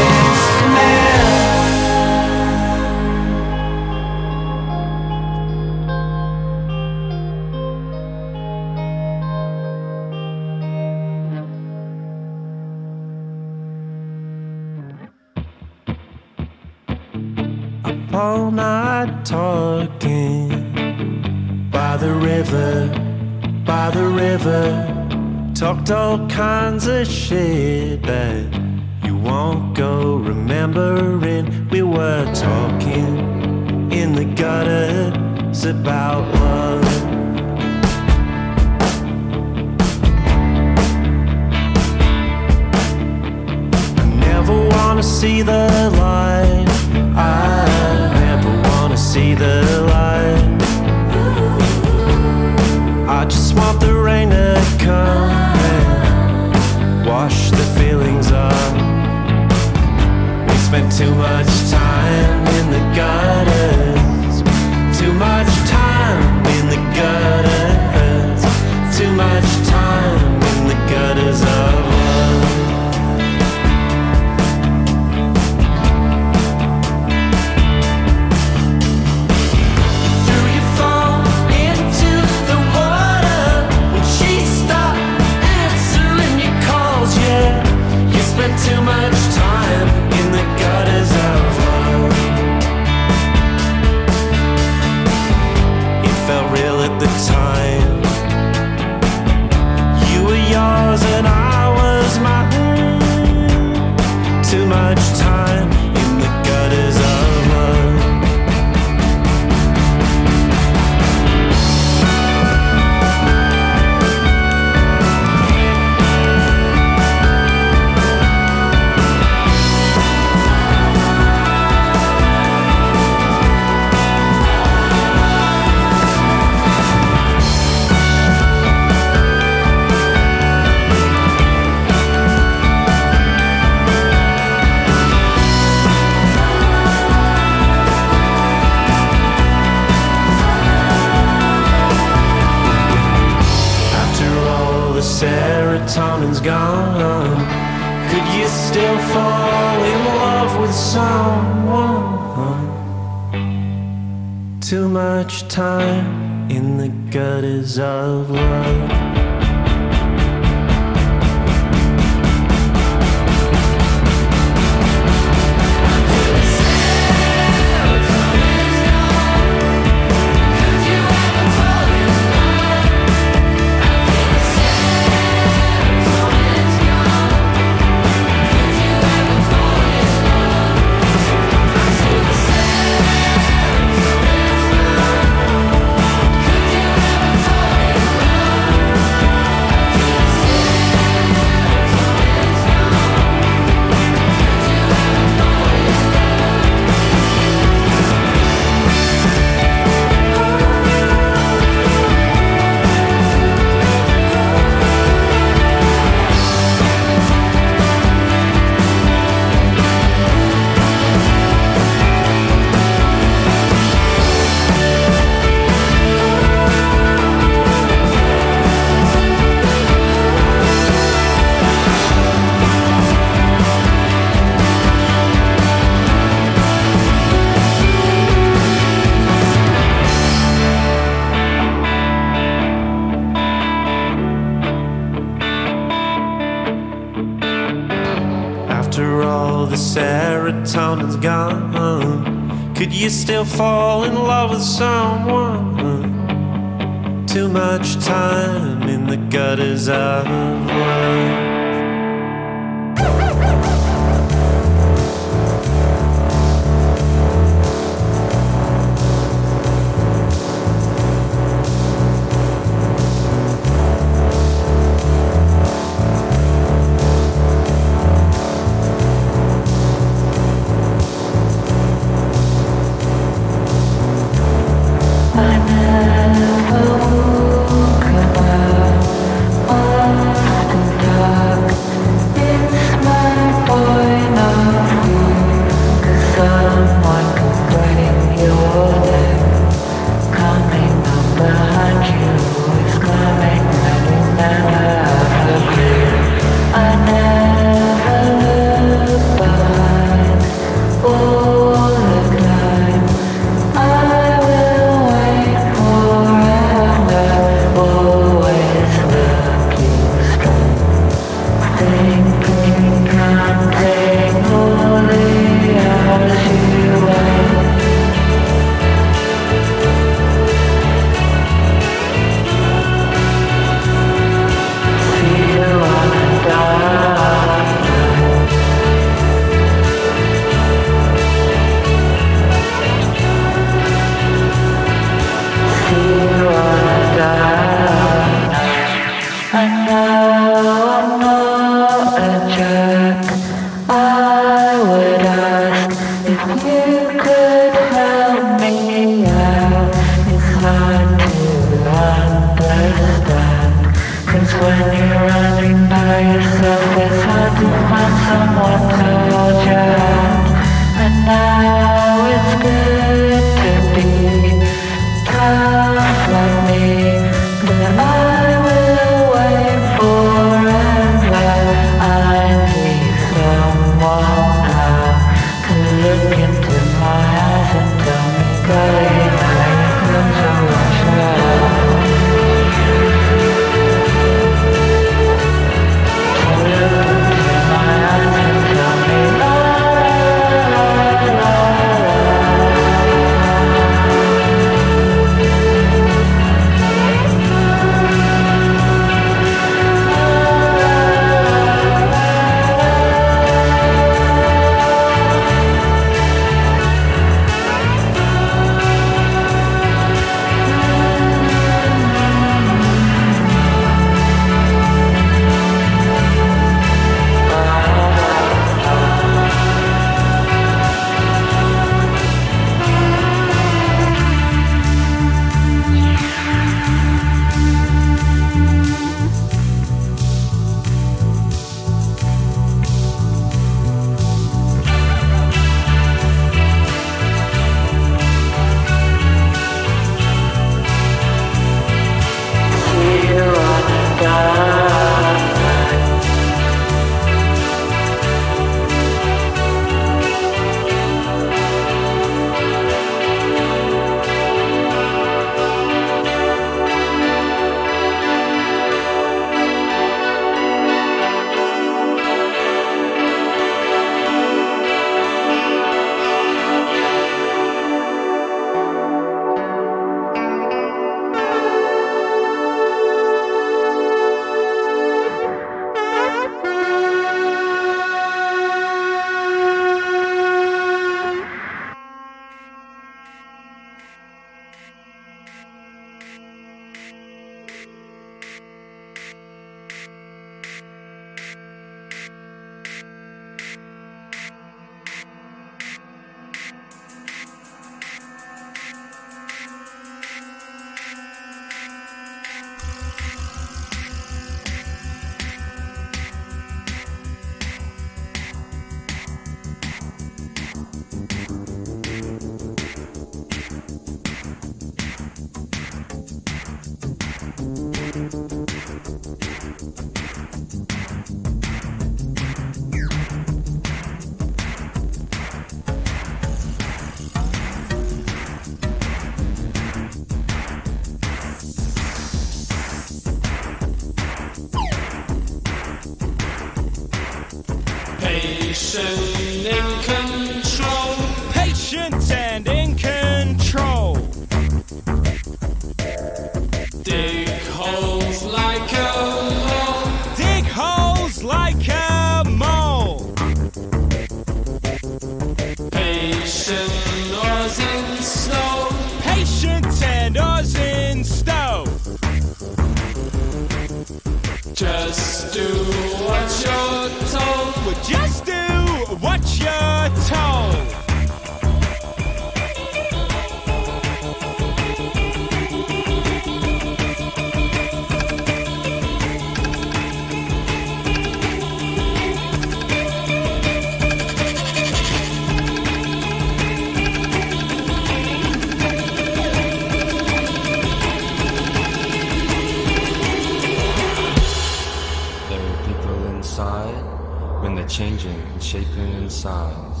Shaping in size.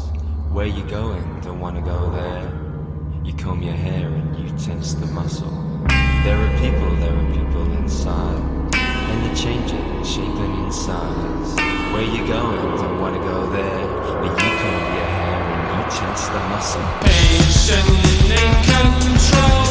Where you going? Don't wanna go there. You comb your hair and you tense the muscle. There are people, there are people inside, and they're changing shaping in size. Where you going? Don't wanna go there. But you comb your hair and you tense the muscle. Patient in control.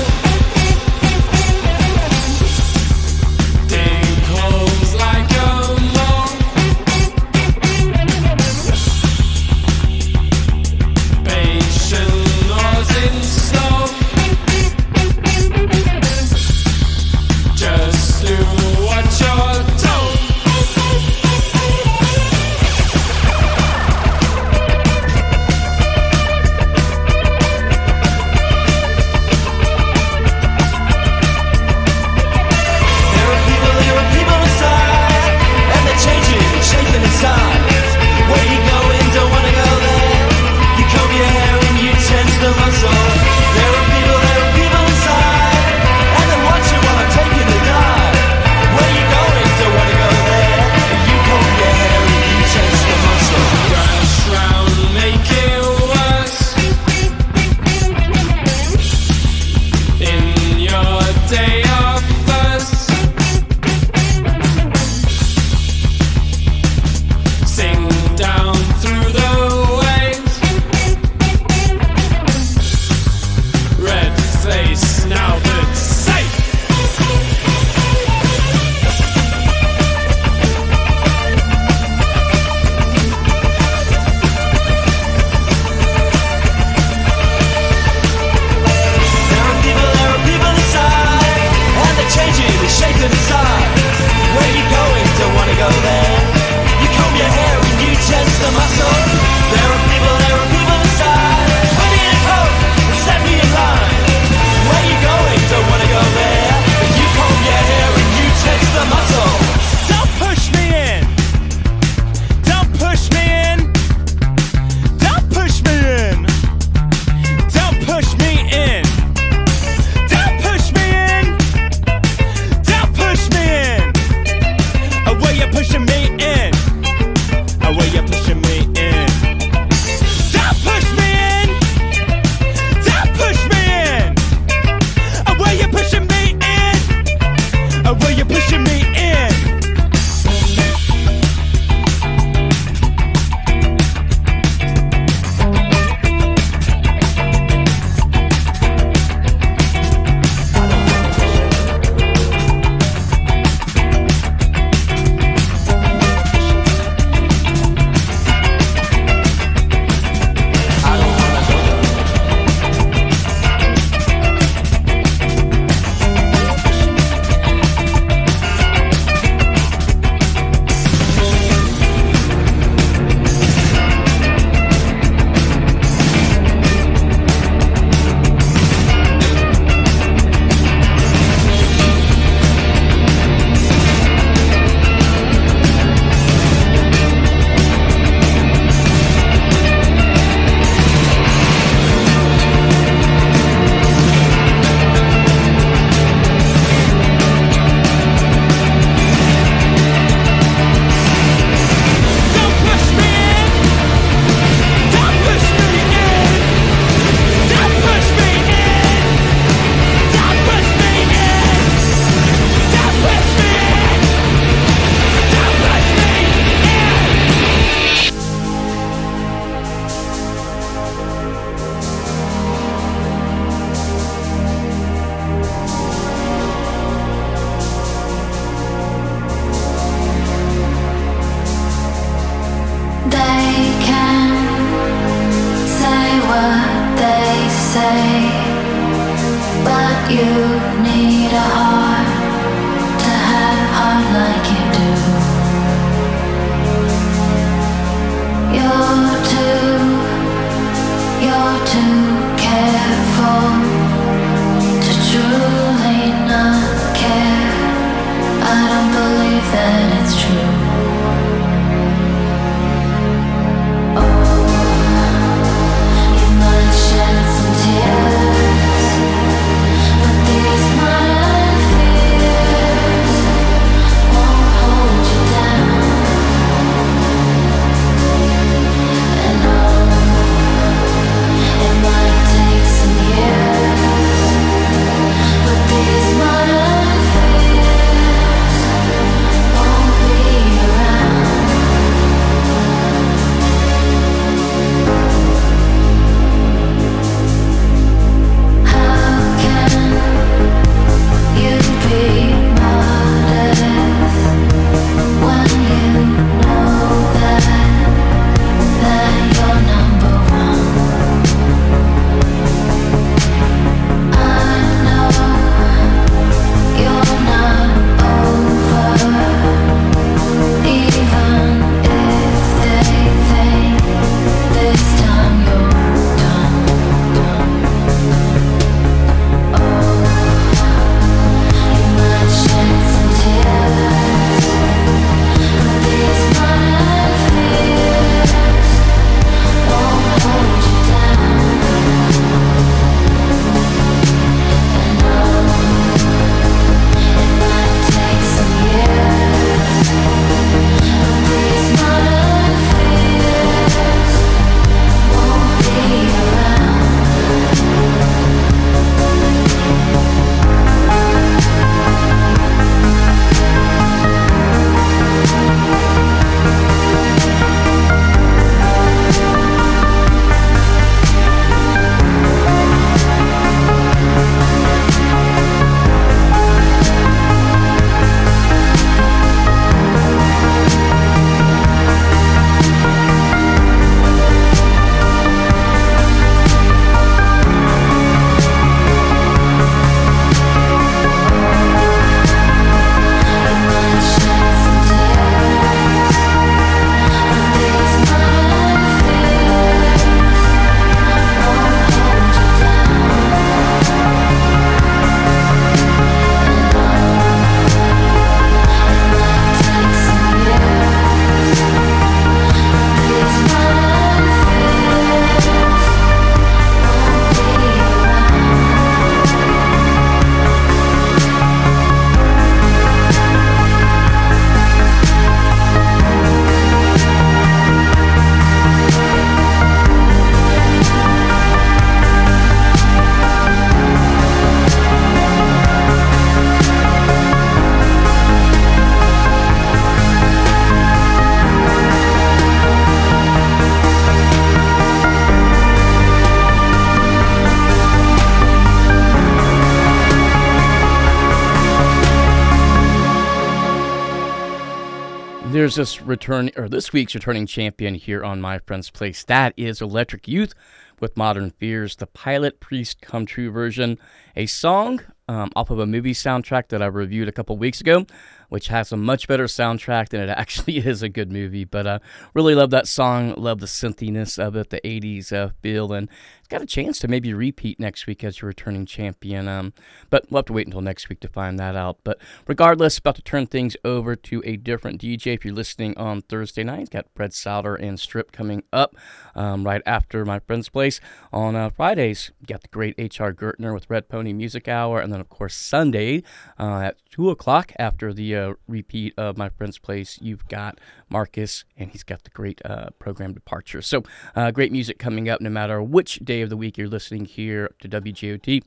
There's this return or this week's returning champion here on My Friend's Place. That is Electric Youth with Modern Fears, the Pilot Priest Come True version, a song um, off of a movie soundtrack that I reviewed a couple weeks ago, which has a much better soundtrack than it actually is a good movie. But uh, really love that song, love the synthiness of it, the 80s uh, feel, and got a chance to maybe repeat next week as your returning champion. Um, but we'll have to wait until next week to find that out. But regardless, about to turn things over to a different DJ. If you're listening on Thursday night, got Fred Souter and Strip coming up um, right after my friend's place. On uh, Fridays, got the great H.R. Gertner with Red Pony Music Hour, and then of course Sunday uh, at two o'clock after the repeat of my friend's place, you've got Marcus, and he's got the great uh, program Departure. So uh, great music coming up, no matter which day of the week you're listening here to WGOT.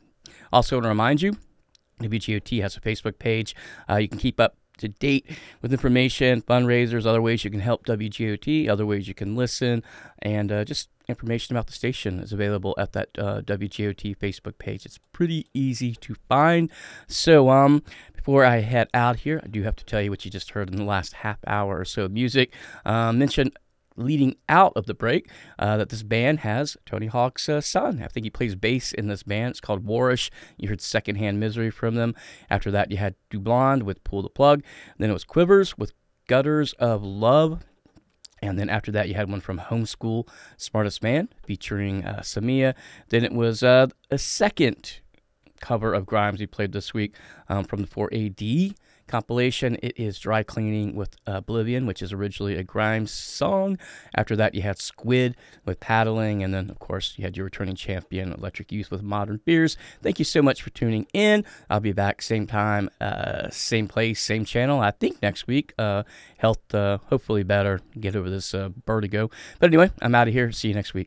Also, want to remind you, WGOT has a Facebook page. Uh, you can keep up to date with information, fundraisers, other ways you can help WGOT, other ways you can listen, and uh, just information about the station is available at that uh, WGOT Facebook page. It's pretty easy to find. So, um, before I head out here, I do have to tell you what you just heard in the last half hour or so of music. Uh, mentioned leading out of the break uh, that this band has Tony Hawk's uh, son. I think he plays bass in this band. It's called Warish. You heard Secondhand Misery from them. After that, you had Dublond with Pull the Plug. Then it was Quivers with Gutters of Love. And then after that, you had one from Homeschool, Smartest Man, featuring uh, Samia. Then it was uh, a second cover of Grimes we played this week um, from the 4AD compilation. It is Dry Cleaning with Oblivion, which is originally a Grimes song. After that, you had Squid with Paddling. And then, of course, you had your returning champion, Electric Youth with Modern Fears. Thank you so much for tuning in. I'll be back same time, uh, same place, same channel. I think next week. Uh, health, uh, hopefully better. Get over this uh, vertigo. But anyway, I'm out of here. See you next week.